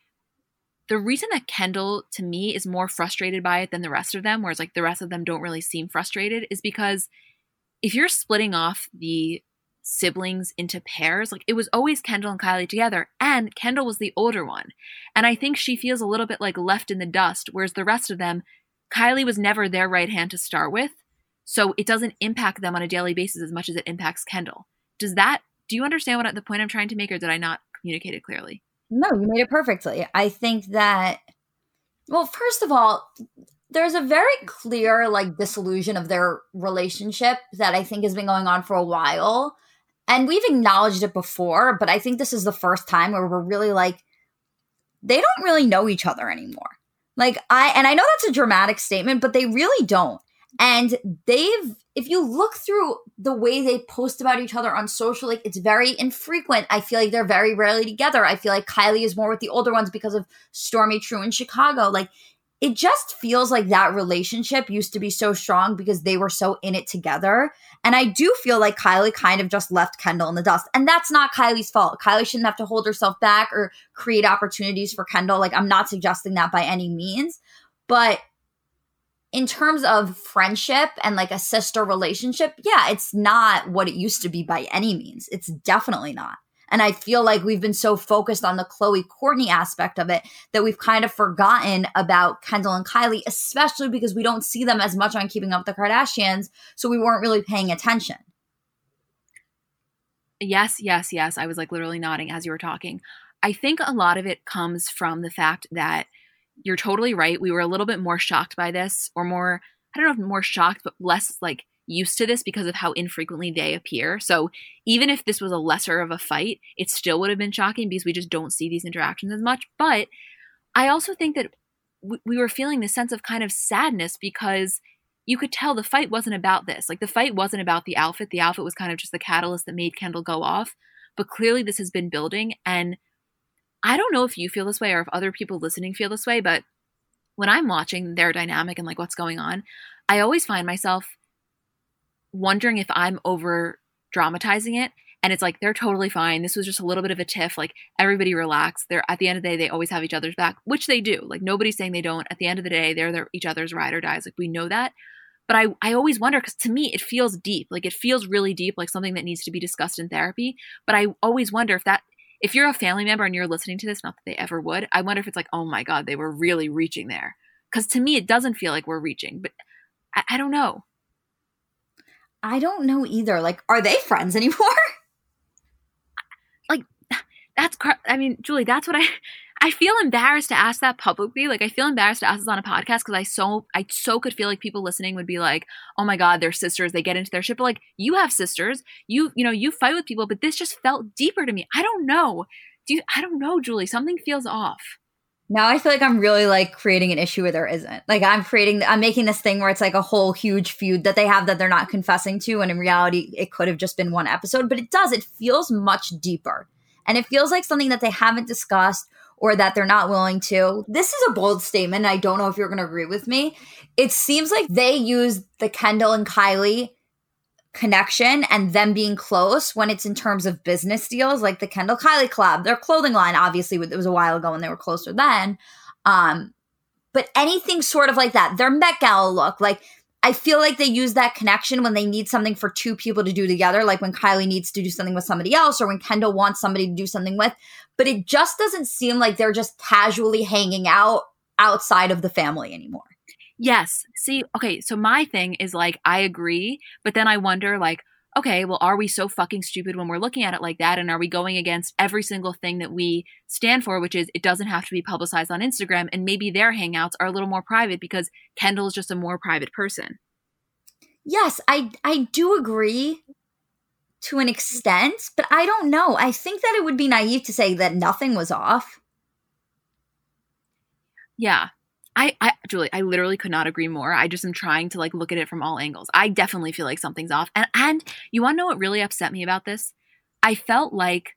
the reason that Kendall to me is more frustrated by it than the rest of them, whereas like the rest of them don't really seem frustrated, is because if you're splitting off the siblings into pairs. Like it was always Kendall and Kylie together, and Kendall was the older one. And I think she feels a little bit like left in the dust, whereas the rest of them, Kylie was never their right hand to start with. So it doesn't impact them on a daily basis as much as it impacts Kendall. Does that, do you understand what the point I'm trying to make, or did I not communicate it clearly? No, you made it perfectly. I think that, well, first of all, there's a very clear like disillusion of their relationship that I think has been going on for a while and we've acknowledged it before, but I think this is the first time where we're really like, they don't really know each other anymore. Like, I, and I know that's a dramatic statement, but they really don't. And they've, if you look through the way they post about each other on social, like it's very infrequent. I feel like they're very rarely together. I feel like Kylie is more with the older ones because of Stormi True in Chicago. Like it just feels like that relationship used to be so strong because they were so in it together. And I do feel like Kylie kind of just left Kendall in the dust. And that's not Kylie's fault. Kylie shouldn't have to hold herself back or create opportunities for Kendall. Like, I'm not suggesting that by any means. But in terms of friendship and like a sister relationship, yeah, it's not what it used to be by any means. It's definitely not. And I feel like we've been so focused on the Khloé Kourtney aspect of it that we've kind of forgotten about Kendall and Kylie, especially because we don't see them as much on Keeping Up with the Kardashians. So we weren't really paying attention. Yes, yes, yes. I was like literally nodding as you were talking. I think a lot of it comes from the fact that you're totally right. We were a little bit more shocked by this, or more, I don't know if more shocked, but less like used to this because of how infrequently they appear. So even if this was a lesser of a fight, it still would have been shocking because we just don't see these interactions as much. But I also think that we were feeling this sense of kind of sadness because you could tell the fight wasn't about this. Like the fight wasn't about the outfit. The outfit was kind of just the catalyst that made Kendall go off. But clearly this has been building and I don't know if you feel this way or if other people listening feel this way, but when I'm watching their dynamic and like what's going on, I always find myself wondering if I'm over dramatizing it. And it's like they're totally fine. This was just a little bit of a tiff. Like everybody relax. They're at the end of the day, they always have each other's back, which they do. Like nobody's saying they don't. At the end of the day, they're their each other's ride or dies. Like we know that. But I, I always wonder because to me it feels deep. Like it feels really deep, like something that needs to be discussed in therapy. But I always wonder if that if you're a family member and you're listening to this, not that they ever would, I wonder if it's like, oh my God, they were really reaching there. Because to me, it doesn't feel like we're reaching, but I, I don't know. I don't know either. Like, are they friends anymore? (laughs) like, (sighs) that's, I mean, Julie, that's what I, I feel embarrassed to ask that publicly. Like I feel embarrassed to ask this on a podcast because I so I so could feel like people listening would be like, "Oh my god, they're sisters." They get into their shit. But like, you have sisters. You you know you fight with people, but this just felt deeper to me. I don't know. Do you? I don't know, Julie. Something feels off. Now I feel like I'm really like creating an issue where there isn't. Like I'm creating, I'm making this thing where it's like a whole huge feud that they have that they're not confessing to, and in reality, it could have just been one episode. But it does. It feels much deeper, and it feels like something that they haven't discussed or that they're not willing to. This is a bold statement. I don't know if you're going to agree with me. It seems like they use the Kendall and Kylie connection and them being close when it's in terms of business deals, like the Kendall Kylie collab, their clothing line. Obviously, it was a while ago when they were closer then. Um, but anything sort of like that, their Met Gala look, like I feel like they use that connection when they need something for two people to do together, like when Kylie needs to do something with somebody else or when Kendall wants somebody to do something with. But it just doesn't seem like they're just casually hanging out outside of the family anymore. Yes. See, okay, so my thing is like, I agree, but then I wonder, like, okay, well, are we so fucking stupid when we're looking at it like that? And are we going against every single thing that we stand for, which is it doesn't have to be publicized on Instagram? And maybe their hangouts are a little more private because Kendall is just a more private person. Yes, I I do agree to an extent, but I don't know. I think that it would be naive to say that nothing was off. Yeah. I, I Julie, I literally could not agree more. I just am trying to like look at it from all angles. I definitely feel like something's off. And and you want to know what really upset me about this? I felt like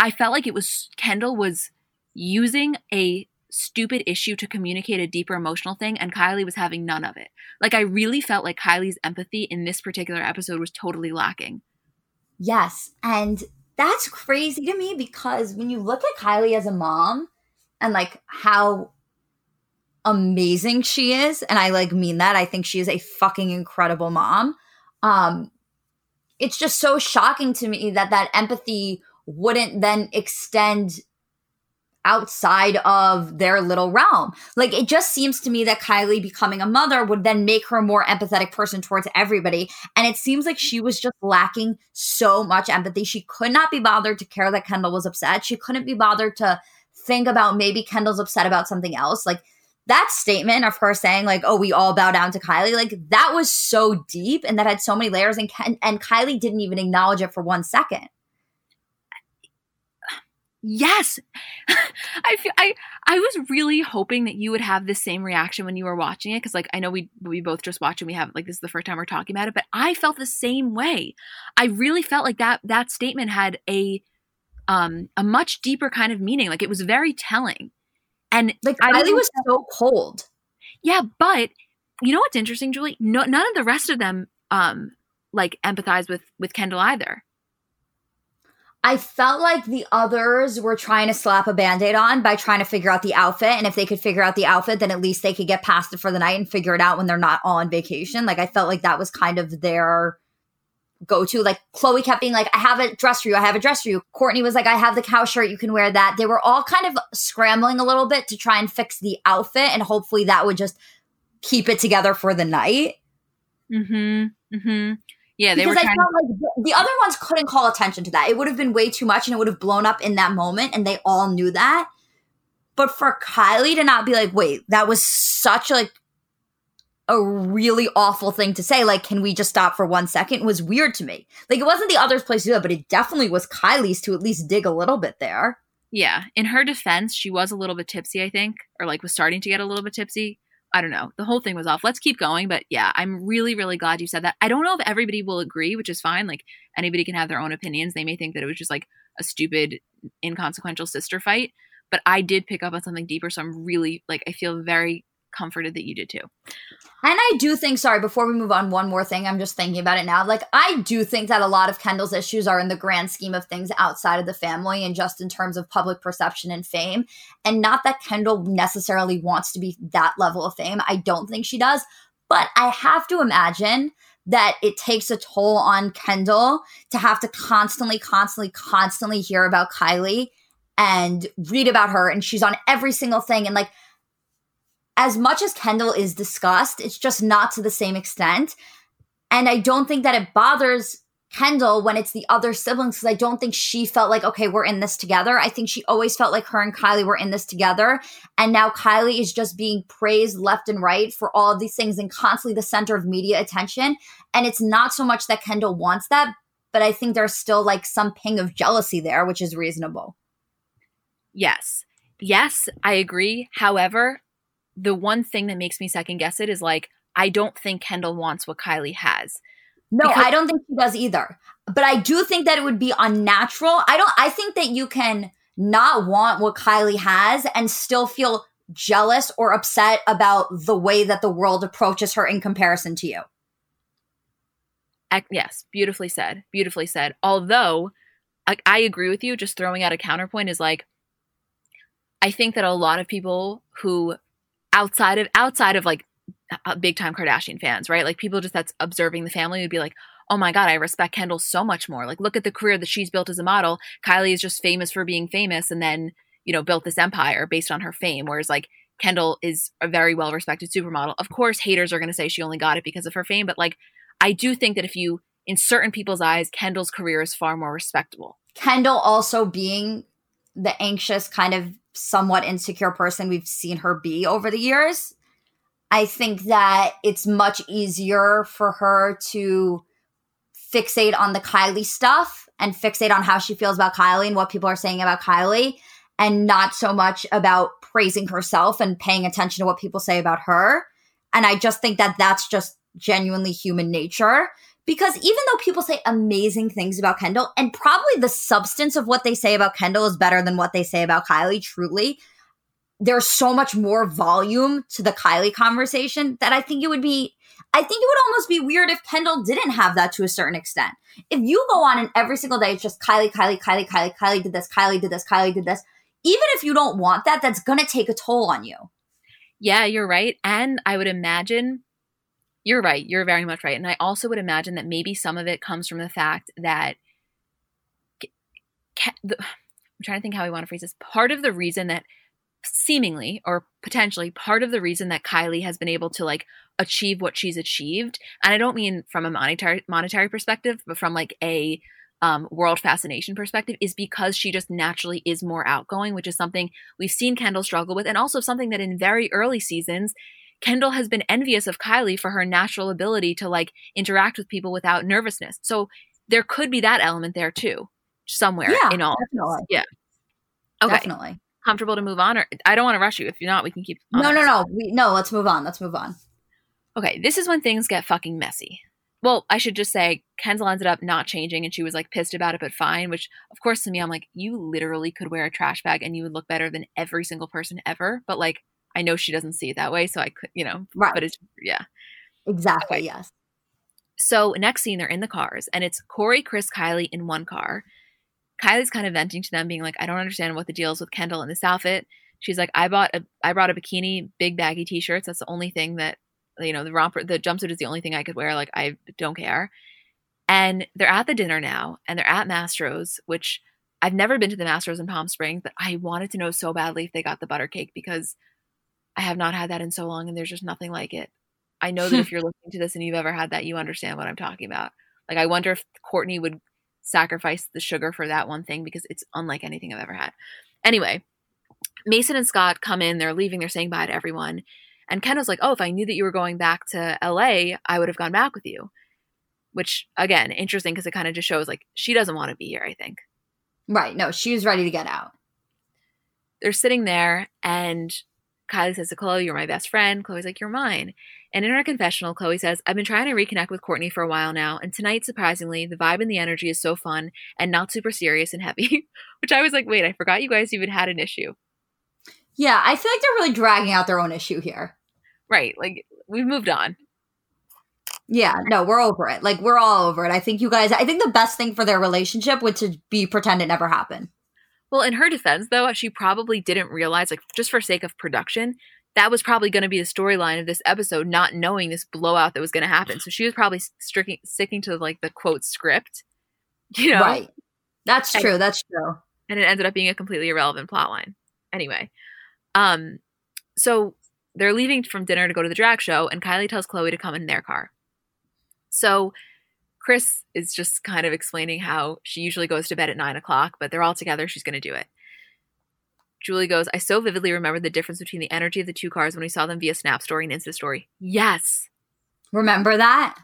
I felt like it was Kendall was using a stupid issue to communicate a deeper emotional thing and Kylie was having none of it. Like I really felt like Kylie's empathy in this particular episode was totally lacking. Yes, and that's crazy to me because when you look at Kylie as a mom and like how amazing she is and i like mean that i think she is a fucking incredible mom um it's just so shocking to me that that empathy wouldn't then extend outside of their little realm. Like it just seems to me that Kylie becoming a mother would then make her a more empathetic person towards everybody. And it seems like she was just lacking so much empathy. She could not be bothered to care that Kendall was upset. She couldn't be bothered to think about maybe Kendall's upset about something else. Like that statement of her saying like oh we all bow down to kylie like that was so deep and that had so many layers and and kylie didn't even acknowledge it for one second yes (laughs) i feel i i was really hoping that you would have the same reaction when you were watching it because like i know we we both just watched and we have like this is the first time we're talking about it but i felt the same way i really felt like that that statement had a um a much deeper kind of meaning like it was very telling and like Kylie was so cold. Yeah, but you know what's interesting, Julie? No, none of the rest of them um like empathize with with Kendall either. I felt like the others were trying to slap a band-aid on by trying to figure out the outfit. And if they could figure out the outfit, then at least they could get past it for the night and figure it out when they're not on vacation. Like I felt like that was kind of their go to. Like Khloé kept being like, I have a dress for you. I have a dress for you. Kourtney was like, I have the cow shirt. You can wear that. They were all kind of scrambling a little bit to try and fix the outfit. And hopefully that would just keep it together for the night. Mm-hmm. Mm-hmm. Yeah, they because were. I felt like the, the other ones couldn't call attention to that. It would have been way too much, and it would have blown up in that moment, and they all knew that. But for Kylie to not be like, "Wait, that was such like a really awful thing to say. Like, can we just stop for one second? was weird to me. Like, it wasn't the other's place to do it, but it definitely was Kylie's to at least dig a little bit there. Yeah. In her defense, she was a little bit tipsy, I think, or like was starting to get a little bit tipsy. I don't know. The whole thing was off. Let's keep going. But yeah, I'm really, really glad you said that. I don't know if everybody will agree, which is fine. Like, anybody can have their own opinions. They may think that it was just like a stupid, inconsequential sister fight. But I did pick up on something deeper. So I'm really like, I feel very comforted that you did too. And I do think, sorry, before we move on, one more thing. I'm just thinking about it now. Like, I do think that a lot of Kendall's issues are in the grand scheme of things outside of the family and just in terms of public perception and fame. And not that Kendall necessarily wants to be that level of fame. I don't think she does. But I have to imagine that it takes a toll on Kendall to have to constantly, constantly, constantly hear about Kylie and read about her. And she's on every single thing. And like, as much as Kendall is discussed, it's just not to the same extent. And I don't think that it bothers Kendall when it's the other siblings because I don't think she felt like, okay, we're in this together. I think she always felt like her and Kylie were in this together. And now Kylie is just being praised left and right for all of these things and constantly the center of media attention. And it's not so much that Kendall wants that, but I think there's still like some ping of jealousy there, which is reasonable. Yes. Yes, I agree. However, the one thing that makes me second guess it is like I don't think Kendall wants what Kylie has. No, because- I don't think she does either. But I do think that it would be unnatural. I don't I think that you can not want what Kylie has and still feel jealous or upset about the way that the world approaches her in comparison to you. Yes, beautifully said. Beautifully said. Although I, I agree with you, just throwing out a counterpoint is like I think that a lot of people who outside of outside of like uh, uh, big time Kardashian fans, right? Like people just that's observing the family would be like, "Oh my god, I respect Kendall so much more. Like look at the career that she's built as a model. Kylie is just famous for being famous and then, you know, built this empire based on her fame whereas like Kendall is a very well respected supermodel. Of course, haters are going to say she only got it because of her fame, but like I do think that if you in certain people's eyes, Kendall's career is far more respectable. Kendall also being the anxious kind of somewhat insecure person we've seen her be over the years. I think that it's much easier for her to fixate on the Kylie stuff and fixate on how she feels about Kylie and what people are saying about Kylie and not so much about praising herself and paying attention to what people say about her. And I just think that that's just genuinely human nature because even though people say amazing things about Kendall, and probably the substance of what they say about Kendall is better than what they say about Kylie, truly, there's so much more volume to the Kylie conversation that I think it would be. I think it would almost be weird if Kendall didn't have that to a certain extent. If you go on and every single day it's just Kylie, Kylie, Kylie, Kylie, Kylie did this, Kylie did this, Kylie did this. Even if you don't want that, that's gonna take a toll on you. Yeah, you're right. And I would imagine you're right. You're very much right. And I also would imagine that maybe some of it comes from the fact that the, (sighs) I'm trying to think how we want to phrase this. Part of the reason that seemingly or potentially part of the reason that Kylie has been able to like achieve what she's achieved, and I don't mean from a monetary monetary perspective, but from like a um, world fascination perspective, is because she just naturally is more outgoing, which is something we've seen Kendall struggle with, and also something that in very early seasons Kendall has been envious of Kylie for her natural ability to like interact with people without nervousness. So there could be that element there too, somewhere yeah, in all. Definitely. Yeah. Okay. Definitely. Comfortable to move on, or I don't want to rush you. If you're not, we can keep. No, no, no. We, no, let's move on. Let's move on. Okay, this is when things get fucking messy. Well, I should just say Kendall ended up not changing and she was like pissed about it, but fine. Which, of course, to me, I'm like, you literally could wear a trash bag and you would look better than every single person ever. But like, I know she doesn't see it that way, so I could, you know, right. But it's yeah, exactly. Okay. Yes. So next scene, they're in the cars, and it's Corey, Kris, Kylie in one car. Kylie's kind of venting to them, being like, "I don't understand what the deal is with Kendall in this outfit." She's like, "I bought a, I brought a bikini, big baggy t-shirts. That's the only thing that, you know, the romper, the jumpsuit is the only thing I could wear. Like, I don't care." And they're at the dinner now, and they're at Mastro's, which I've never been to the Mastro's in Palm Springs, but I wanted to know so badly if they got the butter cake because I have not had that in so long and there's just nothing like it. I know that (laughs) if you're listening to this and you've ever had that, you understand what I'm talking about. Like, I wonder if Kourtney would sacrifice the sugar for that one thing because it's unlike anything I've ever had. Anyway, Mason and Scott come in, they're leaving, they're saying bye to everyone. And Kendall's like, Oh, if I knew that you were going back to LA, I would have gone back with you. Which, again, interesting because it kind of just shows like she doesn't want to be here, I think. Right. No, she was ready to get out. They're sitting there and Kylie says to Khloé, You're my best friend. Khloé's like, You're mine. And in her confessional, Khloé says, I've been trying to reconnect with Kourtney for a while now, and tonight, surprisingly, the vibe and the energy is so fun and not super serious and heavy. (laughs) Which I was like, wait, I forgot you guys even had an issue. Yeah, I feel like they're really dragging out their own issue here. Right. Like, we've moved on. Yeah, no, we're over it. Like, we're all over it. I think you guys, I think the best thing for their relationship would to be pretend it never happened. Well, in her defense, though, she probably didn't realize, like, just for sake of production, that was probably going to be the storyline of this episode, not knowing this blowout that was going to happen. So she was probably sticking sticking to like the quote script, (laughs) you know. Right. That's true. And, that's true. And it ended up being a completely irrelevant plotline. Anyway, um, so they're leaving from dinner to go to the drag show, and Kylie tells Khloé to come in their car. So Kris is just kind of explaining how she usually goes to bed at nine o'clock, but they're all together. She's going to do it. Julie goes, I so vividly remember the difference between the energy of the two cars when we saw them via Snap Story and Insta Story. Yes. Remember that?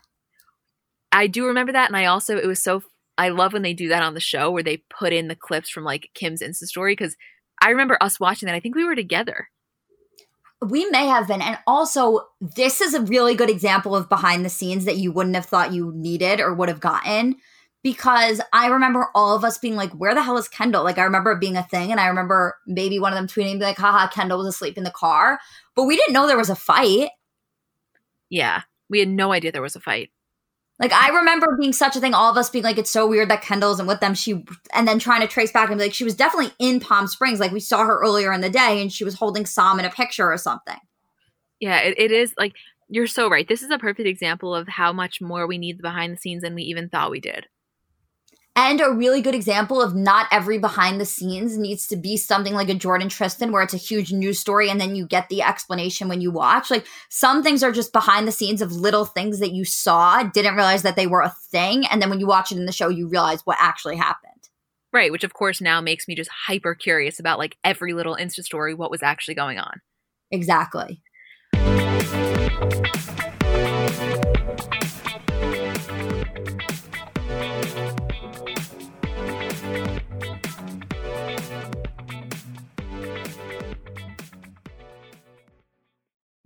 I do remember that. And I also, it was so, I love when they do that on the show where they put in the clips from like Kim's Insta Story because I remember us watching that. I think we were together. We may have been. And also, this is a really good example of behind the scenes that you wouldn't have thought you needed or would have gotten because I remember all of us being like, where the hell is Kendall? Like, I remember it being a thing. And I remember maybe one of them tweeting, like, haha, Kendall was asleep in the car. But we didn't know there was a fight. Yeah. We had no idea there was a fight. Like, I remember being such a thing, all of us being like, it's so weird that Kendall isn't with them. She, and then trying to trace back and be like, she was definitely in Palm Springs. Like, we saw her earlier in the day and she was holding Sam in a picture or something. Yeah, it, it is like, you're so right. This is a perfect example of how much more we need the behind the scenes than we even thought we did and a really good example of not every behind the scenes needs to be something like a Jordan Tristan where it's a huge news story and then you get the explanation when you watch. Like some things are just behind the scenes of little things that you saw, didn't realize that they were a thing, and then when you watch it in the show you realize what actually happened. Right, which of course now makes me just hyper curious about like every little Insta story what was actually going on. Exactly.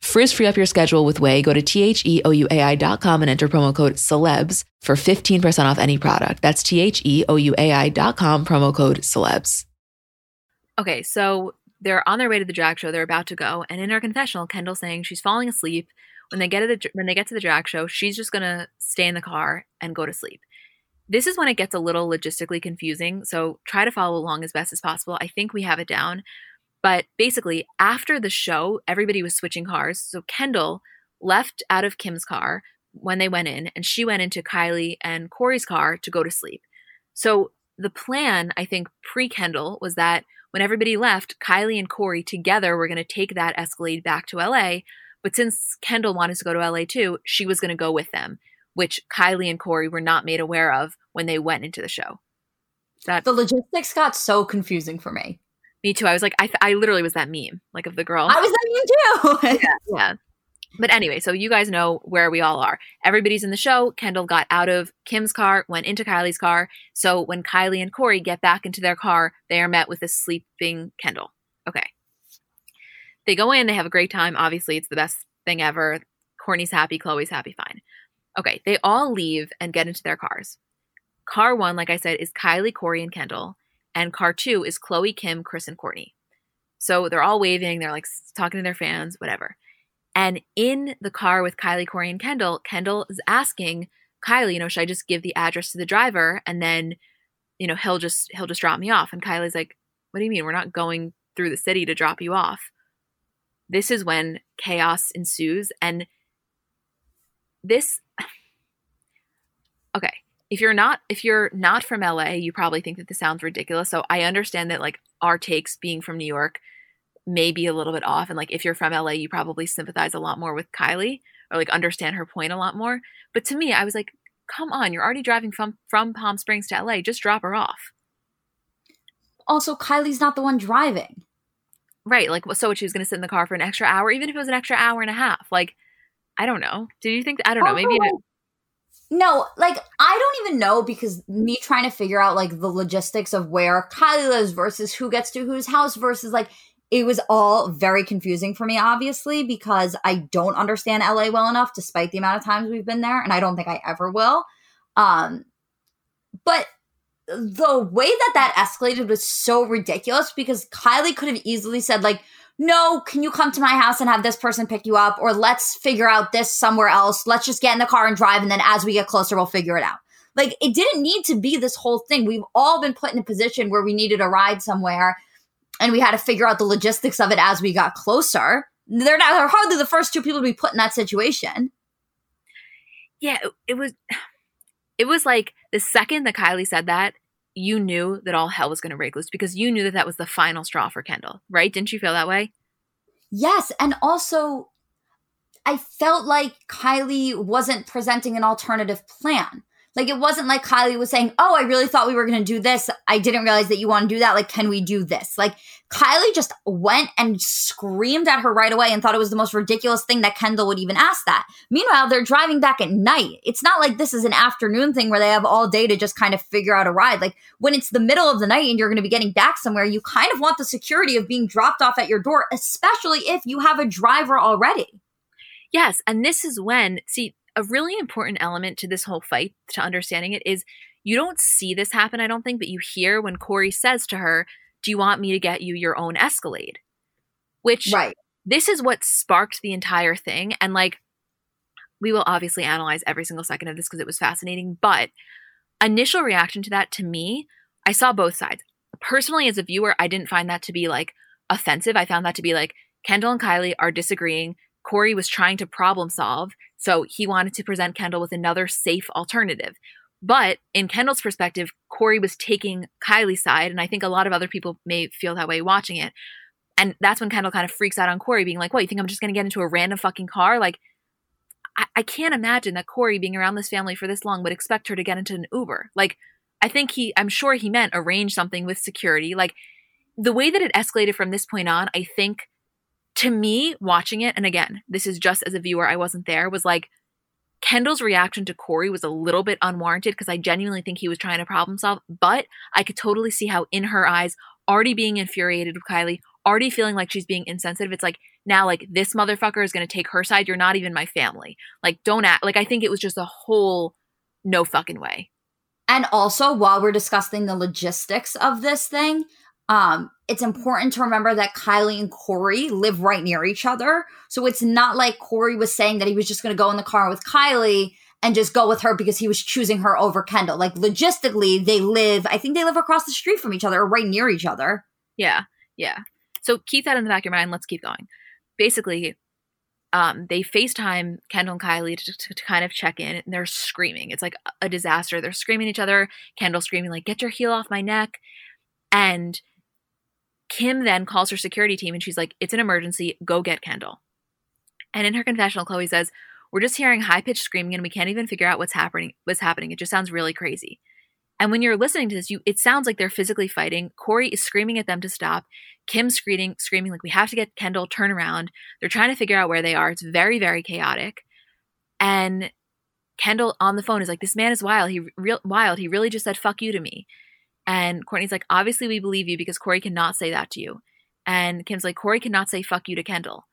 Frizz free up your schedule with Ouai. Go to T-H-E-O-U-A-I.com and enter promo code celebs for 15% off any product. That's T-H-E-O-U-A-I.com, promo code celebs. Okay, so they're on their way to the drag show. They're about to go. And in her confessional, Kendall's saying she's falling asleep. When they get to the when they get to the drag show, she's just gonna stay in the car and go to sleep. This is when it gets a little logistically confusing, so try to follow along as best as possible. I think we have it down. But basically, after the show, everybody was switching cars. So Kendall left out of Kim's car when they went in, and she went into Kylie and Corey's car to go to sleep. So the plan, I think, pre Kendall was that when everybody left, Kylie and Corey together were going to take that Escalade back to LA. But since Kendall wanted to go to LA too, she was going to go with them, which Kylie and Corey were not made aware of when they went into the show. That the logistics got so confusing for me. Me too. I was like, I, th- I literally was that meme, like of the girl. I was that meme too. (laughs) yeah, yeah. But anyway, so you guys know where we all are. Everybody's in the show. Kendall got out of Kim's car, went into Kylie's car. So when Kylie and Corey get back into their car, they are met with a sleeping Kendall. Okay. They go in, they have a great time. Obviously, it's the best thing ever. Kourtney's happy, Khloé's happy, fine. Okay, they all leave and get into their cars. Car one, like I said, is Kylie, Corey, and Kendall and car two is Khloé, Kim, Kris, and Kourtney. So they're all waving, they're like talking to their fans, whatever. And in the car with Kylie, Corey, and Kendall, Kendall is asking Kylie, you know, should I just give the address to the driver and then, you know, he'll just he'll just drop me off. And Kylie's like, What do you mean? We're not going through the city to drop you off. This is when chaos ensues. And this (sighs) okay. If you're not if you're not from LA, you probably think that this sounds ridiculous. So I understand that like our takes being from New York may be a little bit off. And like if you're from LA, you probably sympathize a lot more with Kylie or like understand her point a lot more. But to me, I was like, come on, you're already driving from from Palm Springs to LA. Just drop her off. Also, Kylie's not the one driving. Right. Like, so she was going to sit in the car for an extra hour, even if it was an extra hour and a half. Like, I don't know. Did you think? I don't know. Maybe. No, like I don't even know because me trying to figure out like the logistics of where Kylie lives versus who gets to whose house versus like it was all very confusing for me, obviously, because I don't understand LA well enough, despite the amount of times we've been there, and I don't think I ever will. Um, but the way that that escalated was so ridiculous because Kylie could have easily said, like, no, can you come to my house and have this person pick you up? Or let's figure out this somewhere else. Let's just get in the car and drive. And then as we get closer, we'll figure it out. Like, it didn't need to be this whole thing. We've all been put in a position where we needed a ride somewhere and we had to figure out the logistics of it as we got closer. They're not they're hardly the first two people to be put in that situation. Yeah, it, was. (sighs) It was like the second that Kylie said that, you knew that all hell was going to break loose because you knew that that was the final straw for Kendall, right? Didn't you feel that way? Yes, and also I felt like Kylie wasn't presenting an alternative plan. Like it wasn't like Kylie was saying, "Oh, I really thought we were going to do this. I didn't realize that you want to do that. Like, can we do this?" Like Kylie just went and screamed at her right away and thought it was the most ridiculous thing that Kendall would even ask that. Meanwhile, they're driving back at night. It's not like this is an afternoon thing where they have all day to just kind of figure out a ride. Like when it's the middle of the night and you're going to be getting back somewhere, you kind of want the security of being dropped off at your door, especially if you have a driver already. Yes, and this is when see a really important element to this whole fight to understanding it is you don't see this happen, I don't think, but you hear when Corey says to her, Do you want me to get you your own Escalade? Which, right. this is what sparked the entire thing. And like, we will obviously analyze every single second of this because it was fascinating. But initial reaction to that to me, I saw both sides. Personally, as a viewer, I didn't find that to be like offensive. I found that to be like Kendall and Kylie are disagreeing. Corey was trying to problem solve. So he wanted to present Kendall with another safe alternative. But in Kendall's perspective, Corey was taking Kylie's side. And I think a lot of other people may feel that way watching it. And that's when Kendall kind of freaks out on Corey, being like, What, you think I'm just going to get into a random fucking car? Like, I-, I can't imagine that Corey, being around this family for this long, would expect her to get into an Uber. Like, I think he, I'm sure he meant arrange something with security. Like, the way that it escalated from this point on, I think to me, watching it, and again, this is just as a viewer, I wasn't there, was like Kendall's reaction to Corey was a little bit unwarranted because I genuinely think he was trying to problem solve, but I could totally see how, in her eyes, already being infuriated with Kylie, already feeling like she's being insensitive, it's like, now, like, this motherfucker is going to take her side. You're not even my family. Like, don't act. Like, I think it was just a whole no fucking way. And also, while we're discussing the logistics of this thing, um, it's important to remember that Kylie and Corey live right near each other. So it's not like Corey was saying that he was just going to go in the car with Kylie and just go with her because he was choosing her over Kendall. Like logistically, they live, I think they live across the street from each other or right near each other. Yeah. Yeah. So keep that in the back of your mind. Let's keep going. Basically, um, they FaceTime Kendall and Kylie to, to, to, kind of check in, and they're screaming. It's like a disaster. They're screaming at each other. Kendall screaming like, "Get your heel off my neck!" And Kim then calls her security team and she's like, It's an emergency. Go get Kendall. And in her confessional, Khloé says, We're just hearing high pitched screaming and we can't even figure out what's happening. What's happening. It just sounds really crazy. And when you're listening to this, you it sounds like they're physically fighting. Corey is screaming at them to stop. Kim screaming, screaming like we have to get Kendall. Turn around. They're trying to figure out where they are. It's very, very chaotic. And Kendall on the phone is like, "This man is wild. He real wild. He really just said fuck you to me." And Kourtney's like, obviously we believe you because Corey cannot say that to you. And Kim's like, Corey cannot say fuck you to Kendall.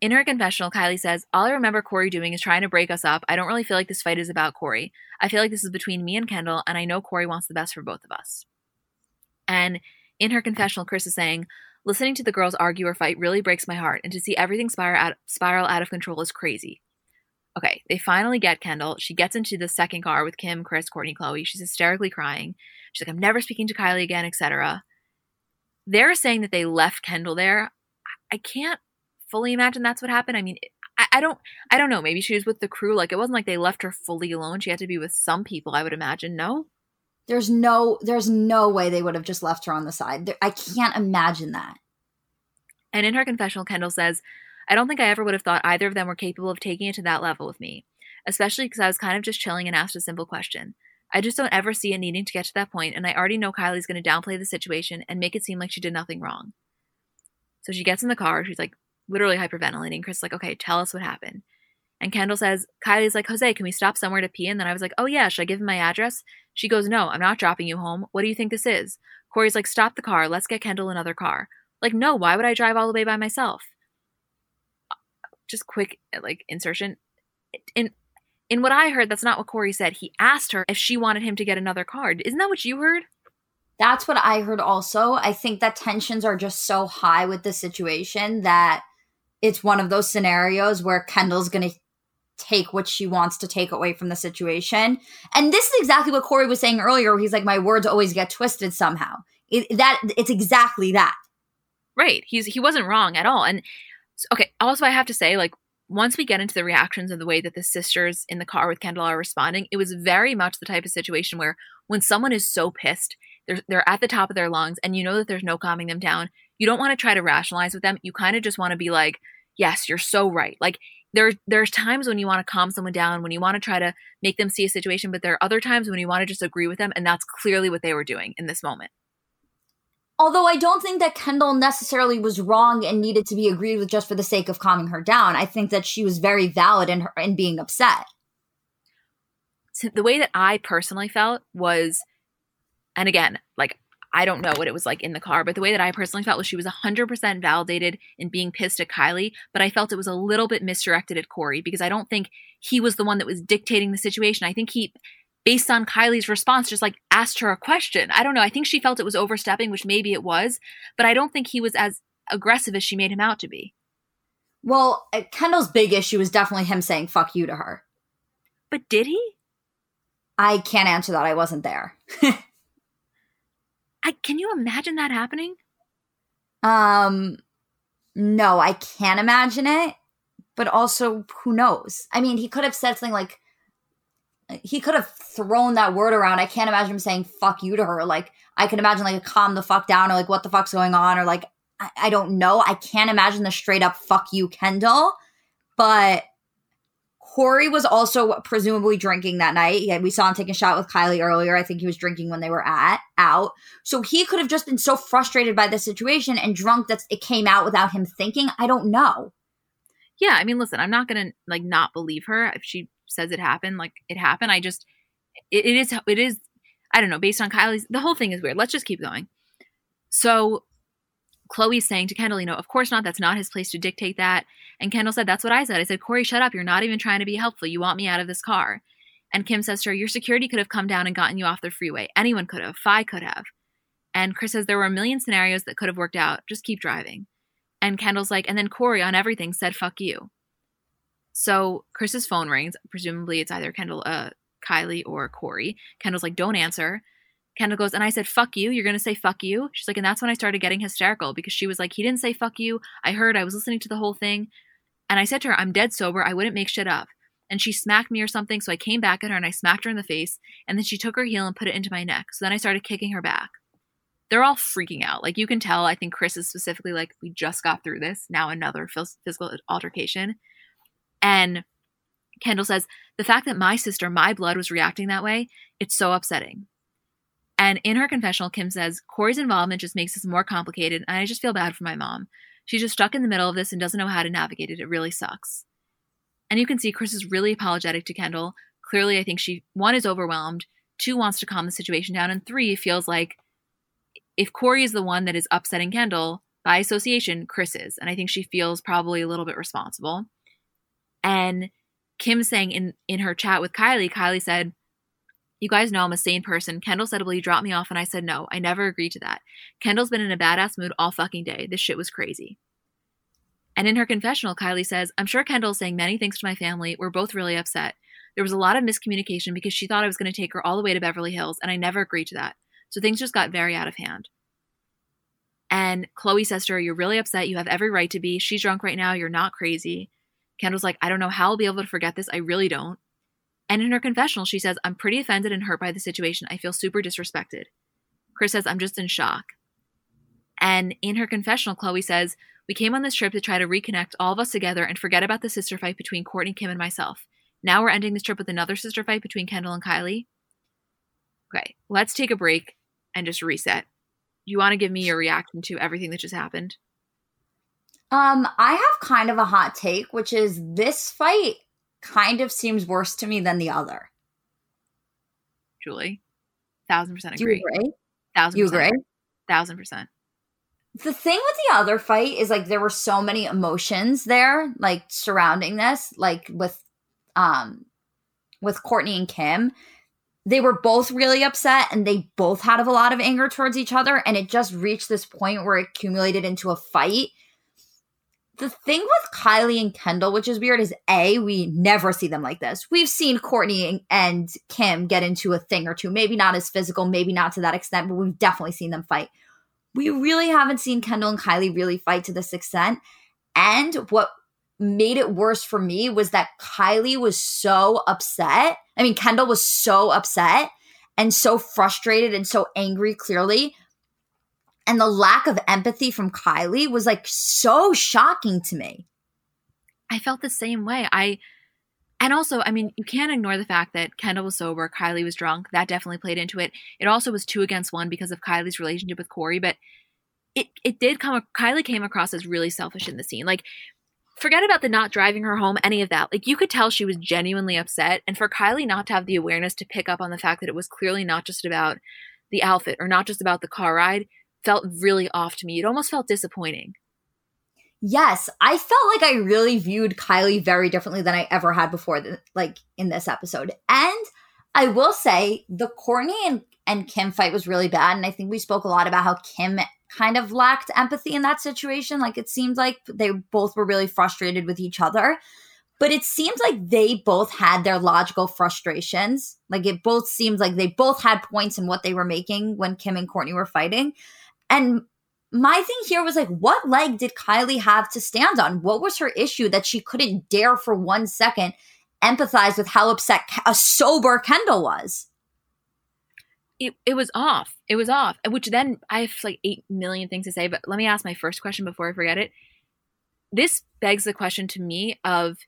In her confessional, Kylie says, All I remember Corey doing is trying to break us up. I don't really feel like this fight is about Corey. I feel like this is between me and Kendall, and I know Corey wants the best for both of us. And in her confessional, Kris is saying, Listening to the girls argue or fight really breaks my heart, and to see everything spiral out, spiral out of control is crazy. Okay, they finally get Kendall. She gets into the second car with Kim, Kris, Kourtney, Khloé. She's hysterically crying. She's like, I'm never speaking to Kylie again, etc. They're saying that they left Kendall there. I can't fully imagine that's what happened. I mean, I, I don't I don't know. Maybe she was with the crew. Like it wasn't like they left her fully alone. She had to be with some people, I would imagine. No? There's no there's no way they would have just left her on the side. There, I can't imagine that. And in her confessional, Kendall says, I don't think I ever would have thought either of them were capable of taking it to that level with me, especially because I was kind of just chilling and asked a simple question. I just don't ever see it needing to get to that point, and I already know Kylie's going to downplay the situation and make it seem like she did nothing wrong. So she gets in the car. She's like literally hyperventilating. Kris is like, okay, tell us what happened. And Kendall says, Kylie's like, Jose, can we stop somewhere to pee? And then I was like, oh yeah, should I give him my address? She goes, no, I'm not dropping you home. What do you think this is? Corey's like, stop the car. Let's get Kendall another car. Like, no, why would I drive all the way by myself? Just quick, eh, like, insertion. In in what I heard, that's not what Corey said. He asked her if she wanted him to get another card. Isn't that what you heard? That's what I heard also. I think that tensions are just so high with the situation that it's one of those scenarios where Kendall's going to take what she wants to take away from the situation. And this is exactly what Corey was saying earlier. he's like, my words always get twisted somehow. It, that it's exactly that. Right. He's he wasn't wrong at all. And. Also, I have to say, like, once we get into the reactions and the way that the sisters in the car with Kendall are responding, it was very much the type of situation where when someone is so pissed, they're they're at the top of their lungs, and you know that there's no calming them down. You don't want to try to rationalize with them. You kind of just want to be like, "Yes, you're so right." Like there there's times when you want to calm someone down, when you want to try to make them see a situation, but there are other times when you want to just agree with them, and that's clearly what they were doing in this moment. Although I don't think that Kendall necessarily was wrong and needed to be agreed with just for the sake of calming her down. I think that she was very valid in her in being upset. So the way that I personally felt was, and again, like I don't know what it was like in the car, but the way that I personally felt was she was 100% validated in being pissed at Kylie, but I felt it was a little bit misdirected at Corey because I don't think he was the one that was dictating the situation. I think he, based on Kylie's response, just like asked her a question. I don't know. I think she felt it was overstepping, which maybe it was, but I don't think he was as aggressive as she made him out to be. Well, uh, Kendall's big issue was definitely him saying fuck you to her. But did he? I can't answer that. I wasn't there. (laughs) I can you imagine that happening? Um no, I can't imagine it, but also who knows? I mean, he could have said something like he could have thrown that word around. I can't imagine him saying fuck you to her. Like I can imagine like calm the fuck down or like what the fuck's going on or like I, I don't know. I can't imagine the straight up fuck you Kendall, but Corey was also presumably drinking that night. Yeah, we saw him take a shot with Kylie earlier. I think he was drinking when they were at out. So he could have just been so frustrated by the situation and drunk that it came out without him thinking. I don't know. Yeah, I mean, listen, I'm not gonna like not believe her if she says it happened. Like it happened. I just it, it is it is I don't know. Based on Kylie's, the whole thing is weird. Let's just keep going. So Khloé's saying to Kendall, you know, of course not. That's not his place to dictate that. And Kendall said, That's what I said. I said, Corey, shut up. You're not even trying to be helpful. You want me out of this car. And Kim says to her, Your security could have come down and gotten you off the freeway. Anyone could have. Phi could have. And Kris says, There were a million scenarios that could have worked out. Just keep driving. And Kendall's like, And then Corey on everything said, Fuck you. So Kris's phone rings. Presumably it's either Kendall, uh, Kylie or Corey. Kendall's like, Don't answer. Kendall goes, and I said, fuck you. You're going to say fuck you? She's like, and that's when I started getting hysterical because she was like, he didn't say fuck you. I heard, I was listening to the whole thing. And I said to her, I'm dead sober. I wouldn't make shit up. And she smacked me or something. So I came back at her and I smacked her in the face. And then she took her heel and put it into my neck. So then I started kicking her back. They're all freaking out. Like you can tell, I think Kris is specifically like, we just got through this. Now another physical altercation. And Kendall says, the fact that my sister, my blood, was reacting that way, it's so upsetting. And in her confessional, Kim says, Corey's involvement just makes this more complicated, and I just feel bad for my mom. She's just stuck in the middle of this and doesn't know how to navigate it. It really sucks. And you can see Kris is really apologetic to Kendall. Clearly, I think she, one, is overwhelmed, two, wants to calm the situation down, and three, feels like if Corey is the one that is upsetting Kendall, by association, Kris is. And I think she feels probably a little bit responsible. And Kim saying in, in her chat with Kylie, Kylie said, you guys know I'm a sane person. Kendall said, Will you drop me off? And I said, No, I never agreed to that. Kendall's been in a badass mood all fucking day. This shit was crazy. And in her confessional, Kylie says, I'm sure Kendall's saying many things to my family. We're both really upset. There was a lot of miscommunication because she thought I was going to take her all the way to Beverly Hills, and I never agreed to that. So things just got very out of hand. And Khloé says to her, You're really upset. You have every right to be. She's drunk right now. You're not crazy. Kendall's like, I don't know how I'll be able to forget this. I really don't. And in her confessional, she says, I'm pretty offended and hurt by the situation. I feel super disrespected. Kris says, I'm just in shock. And in her confessional, Khloé says, We came on this trip to try to reconnect all of us together and forget about the sister fight between Kourtney, Kim, and myself. Now we're ending this trip with another sister fight between Kendall and Kylie. Okay, let's take a break and just reset. You want to give me your reaction to everything that just happened? Um, I have kind of a hot take, which is this fight kind of seems worse to me than the other. Julie, thousand percent agree. Do you agree? Thousand. You agree? Thousand percent. The thing with the other fight is like there were so many emotions there, like surrounding this, like with um with Kourtney and Kim. They were both really upset and they both had a lot of anger towards each other, and it just reached this point where it accumulated into a fight the thing with Kylie and Kendall, which is weird, is A, we never see them like this. We've seen Kourtney and Kim get into a thing or two, maybe not as physical, maybe not to that extent, but we've definitely seen them fight. We really haven't seen Kendall and Kylie really fight to this extent. And what made it worse for me was that Kylie was so upset. I mean, Kendall was so upset and so frustrated and so angry, clearly, and the lack of empathy from Kylie was like so shocking to me. I felt the same way. I and also, I mean, you can't ignore the fact that Kendall was sober, Kylie was drunk. That definitely played into it. It also was two against one because of Kylie's relationship with Corey, but it it did come Kylie came across as really selfish in the scene. Like forget about the not driving her home, any of that. Like you could tell she was genuinely upset and for Kylie not to have the awareness to pick up on the fact that it was clearly not just about the outfit or not just about the car ride felt really off to me. It almost felt disappointing. Yes, I felt like I really viewed Kylie very differently than I ever had before, like in this episode. And I will say the Kourtney and, and Kim fight was really bad. And I think we spoke a lot about how Kim kind of lacked empathy in that situation. Like it seemed like they both were really frustrated with each other. But it seems like they both had their logical frustrations. Like it both seems like they both had points in what they were making when Kim and Kourtney were fighting. And my thing here was like, what leg did Kylie have to stand on? What was her issue that she couldn't dare for one second empathize with how upset a sober Kendall was? It, it was off. It was off. Which then I have like 8 million things to say, but let me ask my first question before I forget it. This begs the question to me of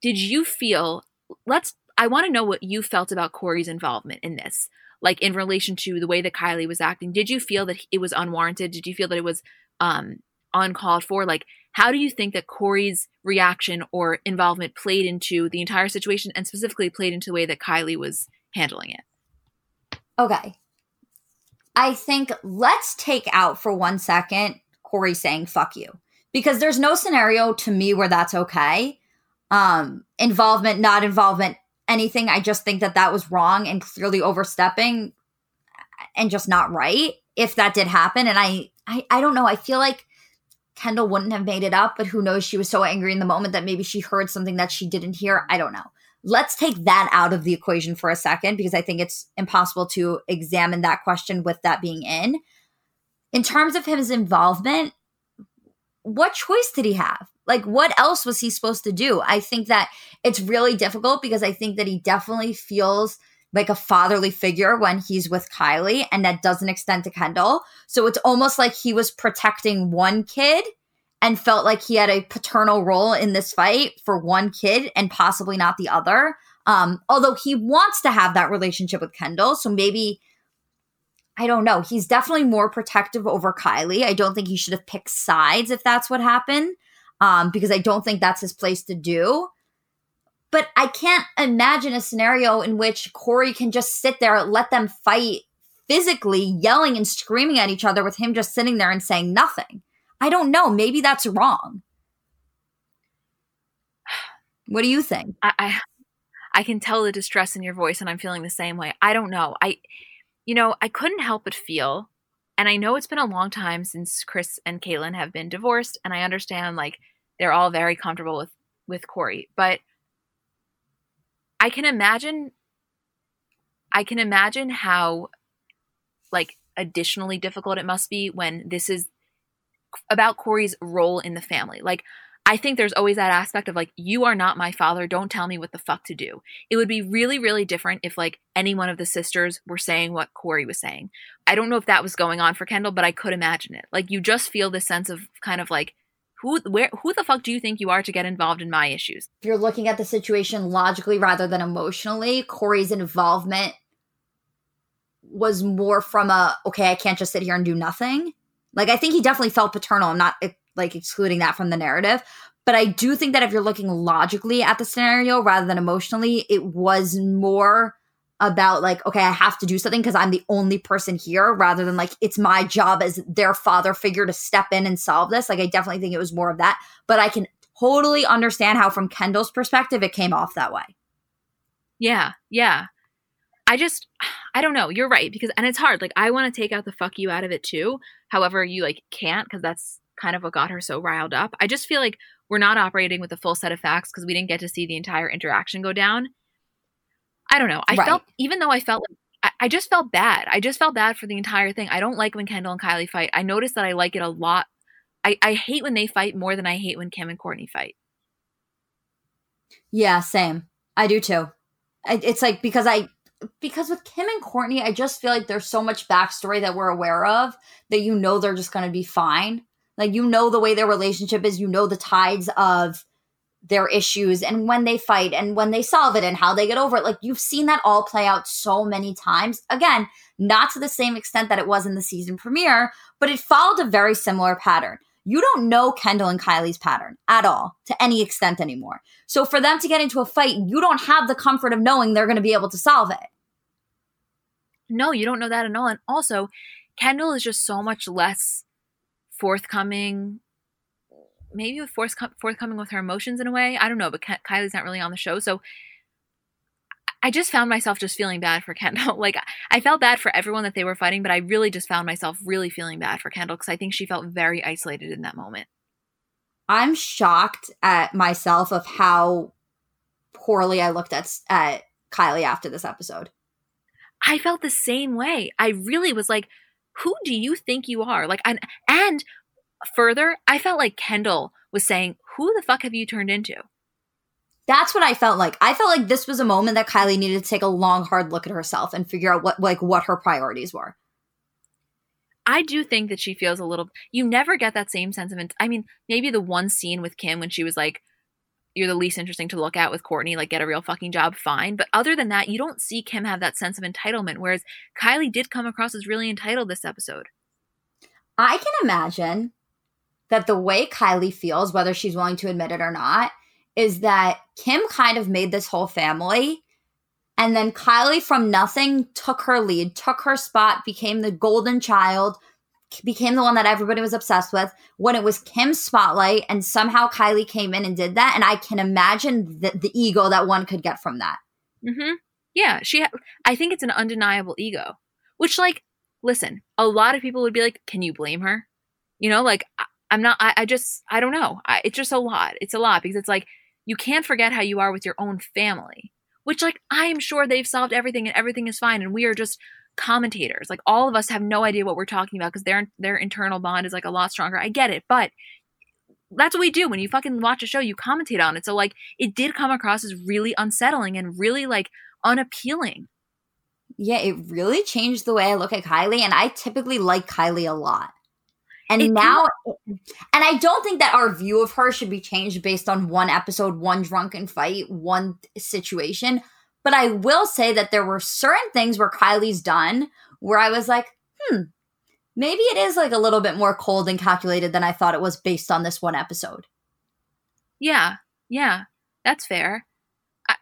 did you feel let's I want to know what you felt about Corey's involvement in this like in relation to the way that Kylie was acting, did you feel that it was unwarranted? Did you feel that it was um, uncalled for? Like, how do you think that Corey's reaction or involvement played into the entire situation and specifically played into the way that Kylie was handling it? Okay. I think let's take out for one second Corey saying fuck you because there's no scenario to me where that's okay. Um, involvement, not involvement, anything. I just think that that was wrong and clearly overstepping and just not right if that did happen. And I, I, I don't know. I feel like Kendall wouldn't have made it up, but who knows? She was so angry in the moment that maybe she heard something that she didn't hear. I don't know. Let's take that out of the equation for a second because I think it's impossible to examine that question with that being in. In terms of his involvement, what choice did he have? Like, what else was he supposed to do? I think that it's really difficult because I think that he definitely feels like a fatherly figure when he's with Kylie, and that doesn't extend to Kendall. So it's almost like he was protecting one kid and felt like he had a paternal role in this fight for one kid and possibly not the other. Um, although he wants to have that relationship with Kendall. So maybe I don't know. He's definitely more protective over Kylie. I don't think he should have picked sides if that's what happened, um, because I don't think that's his place to do. But I can't imagine a scenario in which Corey can just sit there, let them fight physically, yelling and screaming at each other with him just sitting there and saying nothing. I don't know. Maybe that's wrong. What do you think? I, I, I can tell the distress in your voice, and I'm feeling the same way. I don't know. I you know, I couldn't help but feel, And I know it's been a long time since Kris and Caitlyn have been divorced, and I understand like they're all very comfortable with with Corey, but I can imagine I can imagine how like additionally difficult it must be when this is about Corey's role in the family. Like I think there's always that aspect of like, you are not my father. Don't tell me what the fuck to do. It would be really, really different if like any one of the sisters were saying what Corey was saying. I don't know if that was going on for Kendall, but I could imagine it. Like you just feel this sense of kind of like, who where who the fuck do you think you are to get involved in my issues? If you're looking at the situation logically rather than emotionally, Corey's involvement was more from a okay, I can't just sit here and do nothing. Like I think he definitely felt paternal. I'm not like excluding that from the narrative. But I do think that if you're looking logically at the scenario rather than emotionally, it was more about like, okay, I have to do something because I'm the only person here rather than like it's my job as their father figure to step in and solve this. Like I definitely think it was more of that. But I can totally understand how from Kendall's perspective it came off that way. Yeah, yeah. I just I don't know. You're right because and it's hard. Like I want to take out the fuck you out of it too. However, you like can't because that's kind of what got her so riled up. I just feel like we're not operating with a full set of facts because we didn't get to see the entire interaction go down. I don't know. I right. felt, even though I felt like, I, just felt bad. I just felt bad for the entire thing. I don't like when Kendall and Kylie fight. I noticed that I like it a lot. I, I hate when they fight more than I hate when Kim and Kourtney fight. Yeah, same. I do too. I, it's like because I because with Kim and Kourtney, I just feel like there's so much backstory that we're aware of that you know they're just going to be fine. Like you know the way their relationship is, you know the tides of their issues and when they fight and when they solve it and how they get over it. Like you've seen that all play out so many times. Again, not to the same extent that it was in the season premiere, but it followed a very similar pattern. You don't know Kendall and Kylie's pattern at all to any extent anymore. So for them to get into a fight, you don't have the comfort of knowing they're going to be able to solve it. No, you don't know that at all. And also, Kendall is just so much less forthcoming maybe with forth, forthcoming with her emotions in a way. I don't know but kylie's not really on the show so i just found myself just feeling bad for kendall. (laughs) Like i felt bad for everyone that they were fighting but i really just found myself really feeling bad for kendall because i think she felt very isolated in that moment. I'm shocked at myself of how poorly i looked at at kylie after this episode. I felt the same way. I really was like who do you think you are? Like, and, and further, I felt like Kendall was saying, who the fuck have you turned into? That's what I felt like. I felt like this was a moment that Kylie needed to take a long, hard look at herself and figure out what, like, what her priorities were. I do think that she feels a little. You never get that same sense of. I mean, maybe the one scene with Kim when she was like, you're the least interesting to look at with Kourtney, like get a real fucking job, fine. But other than that, you don't see Kim have that sense of entitlement, whereas Kylie did come across as really entitled this episode. I can imagine that the way Kylie feels, whether she's willing to admit it or not, is that Kim kind of made this whole family. And then Kylie, from nothing, took her lead, took her spot, became the golden child, became the one that everybody was obsessed with when it was Kim's spotlight and somehow Kylie came in and did that and I can imagine the, the ego that one could get from that. Mhm. Yeah, she ha- I think it's an undeniable ego. Which like listen, a lot of people would be like, "Can you blame her?" You know, like I, am not I, I, just I don't know. I, it's just a lot. It's a lot because it's like you can't forget how you are with your own family. Which like I am sure they've solved everything and everything is fine and we are just commentators. Like all of us have no idea what we're talking about because their their internal bond is like a lot stronger. I get it, but that's what we do when you fucking watch a show. You commentate on it. So like it did come across as really unsettling and really like unappealing. Yeah, it really changed the way I look at Kylie, and I typically like Kylie a lot. And it now, and I don't think that our view of her should be changed based on one episode, one drunken fight, one situation. But I will say that there were certain things where Kylie's done where I was like, hmm, maybe it is like a little bit more cold and calculated than I thought it was based on this one episode. Yeah, yeah, that's fair. I,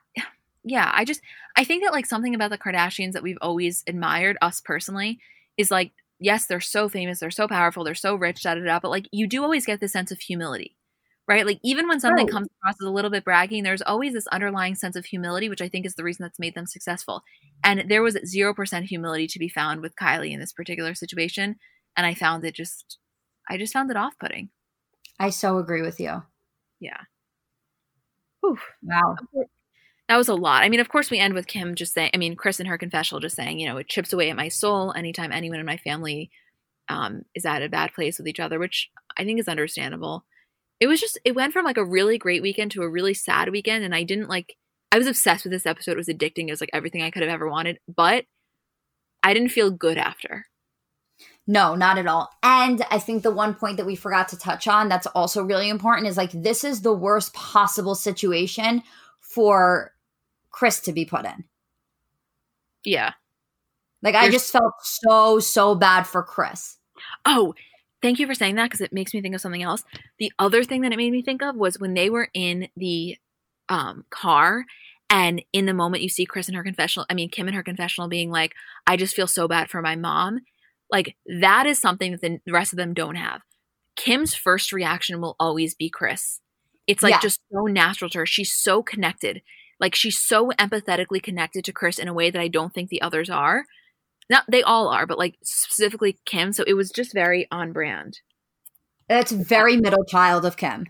yeah, I just I think that like something about the Kardashians that we've always admired, us personally, is like yes, they're so famous, they're so powerful, they're so rich, da da da. But like you do always get this sense of humility right? Like even when something right. comes across as a little bit bragging, there's always this underlying sense of humility, which I think is the reason that's made them successful. And there was 0% humility to be found with Kylie in this particular situation. and I found it just I just found it off putting. I so agree with you. Yeah. Whew. Wow. That was a lot. I mean, of course, we end with Kim just saying, I mean, Kris in her confessional just saying, you know, it chips away at my soul anytime anyone in my family um, is at a bad place with each other, which I think is understandable. It was just, it went from like a really great weekend to a really sad weekend. And I didn't like, I was obsessed with this episode. It was addicting. It was like everything I could have ever wanted, but I didn't feel good after. No, not at all. And I think the one point that we forgot to touch on that's also really important is like this is the worst possible situation for Kris to be put in. Yeah. Like I just felt so so bad for Kris. Oh, thank you for saying that because it makes me think of something else. The other thing that it made me think of was when they were in the um, car and in the moment you see Kris in her confessional, I mean Kim in her confessional being like, I just feel so bad for my mom. Like that is something that the rest of them don't have. Kim's first reaction will always be Kris. It's like yeah. just so natural to her. She's so connected. Like she's so empathetically connected to Kris in a way that I don't think the others are. Not they all are, but like specifically Kim. So it was just very on brand. That's very middle child of Kim.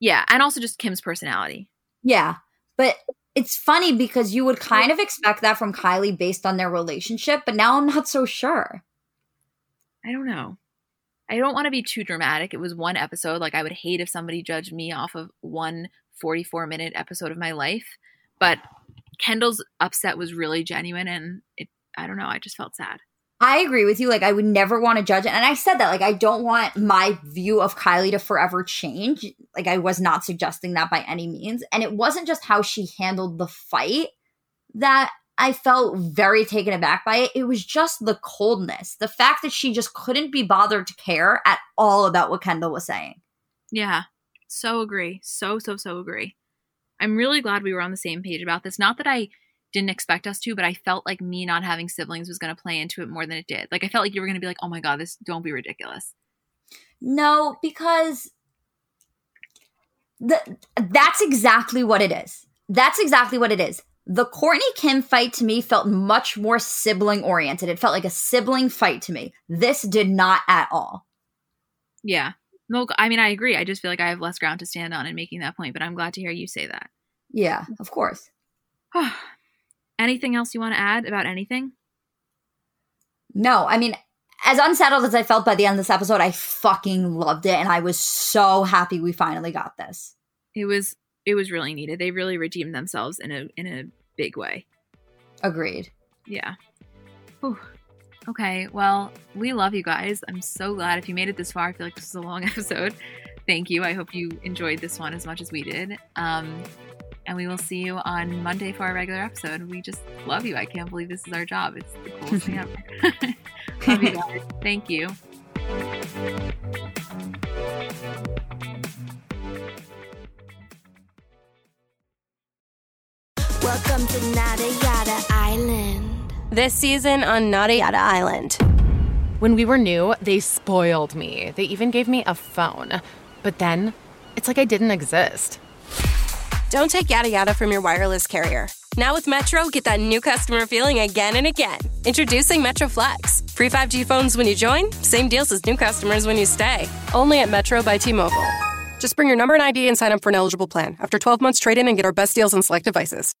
Yeah, and also just Kim's personality. Yeah. But it's funny because you would kind of expect that from Kylie based on their relationship, but now I'm not so sure. I don't know. I don't want to be too dramatic. It was one episode. Like, I would hate if somebody judged me off of one 44 minute episode of my life. But Kendall's upset was really genuine. And it, I don't know, I just felt sad. I agree with you. Like, I would never want to judge it. And I said that, like, I don't want my view of Kylie to forever change. Like, I was not suggesting that by any means. And it wasn't just how she handled the fight that I felt very taken aback by it. It was just the coldness, the fact that she just couldn't be bothered to care at all about what Kendall was saying. Yeah, so agree. So, so, so agree. I'm really glad we were on the same page about this. Not that I didn't expect us to, but I felt like me not having siblings was going to play into it more than it did. Like I felt like you were going to be like, "Oh my god, this don't be ridiculous." No, because the that's exactly what it is. That's exactly what it is. The Kourtney Kim fight to me felt much more sibling oriented. It felt like a sibling fight to me. This did not at all. Yeah. No, I mean I agree. I just feel like I have less ground to stand on in making that point, but I'm glad to hear you say that. Yeah, of course. (sighs) (sighs) Anything else you want to add about anything? No, I mean, as unsettled as I felt by the end of this episode, I fucking loved it, and I was so happy we finally got this. It was it was really needed. They really redeemed themselves in a in a big way. Agreed. Yeah. Whew. Okay, well, we love you guys. I'm so glad if you made it this far. I feel like this is a long (laughs) episode. Thank you. I hope you enjoyed this one as much as we did. Um, and we will see you on Monday for our regular episode. We just love you. I can't believe this is our job. It's the coolest thing ever. (laughs) (laughs) love you guys. Thank you. Welcome to Nada Yada Island. This season on Nada Yada Island. When we were new, they spoiled me. They even gave me a phone. But then, it's like I didn't exist. Don't take yada yada from your wireless carrier. Now with Metro, get that new customer feeling again and again. Introducing Metro Flex. Free 5G phones when you join, same deals as new customers when you stay. Only at Metro by T Mobile. Just bring your number and ID and sign up for an eligible plan. After 12 months, trade in and get our best deals on select devices.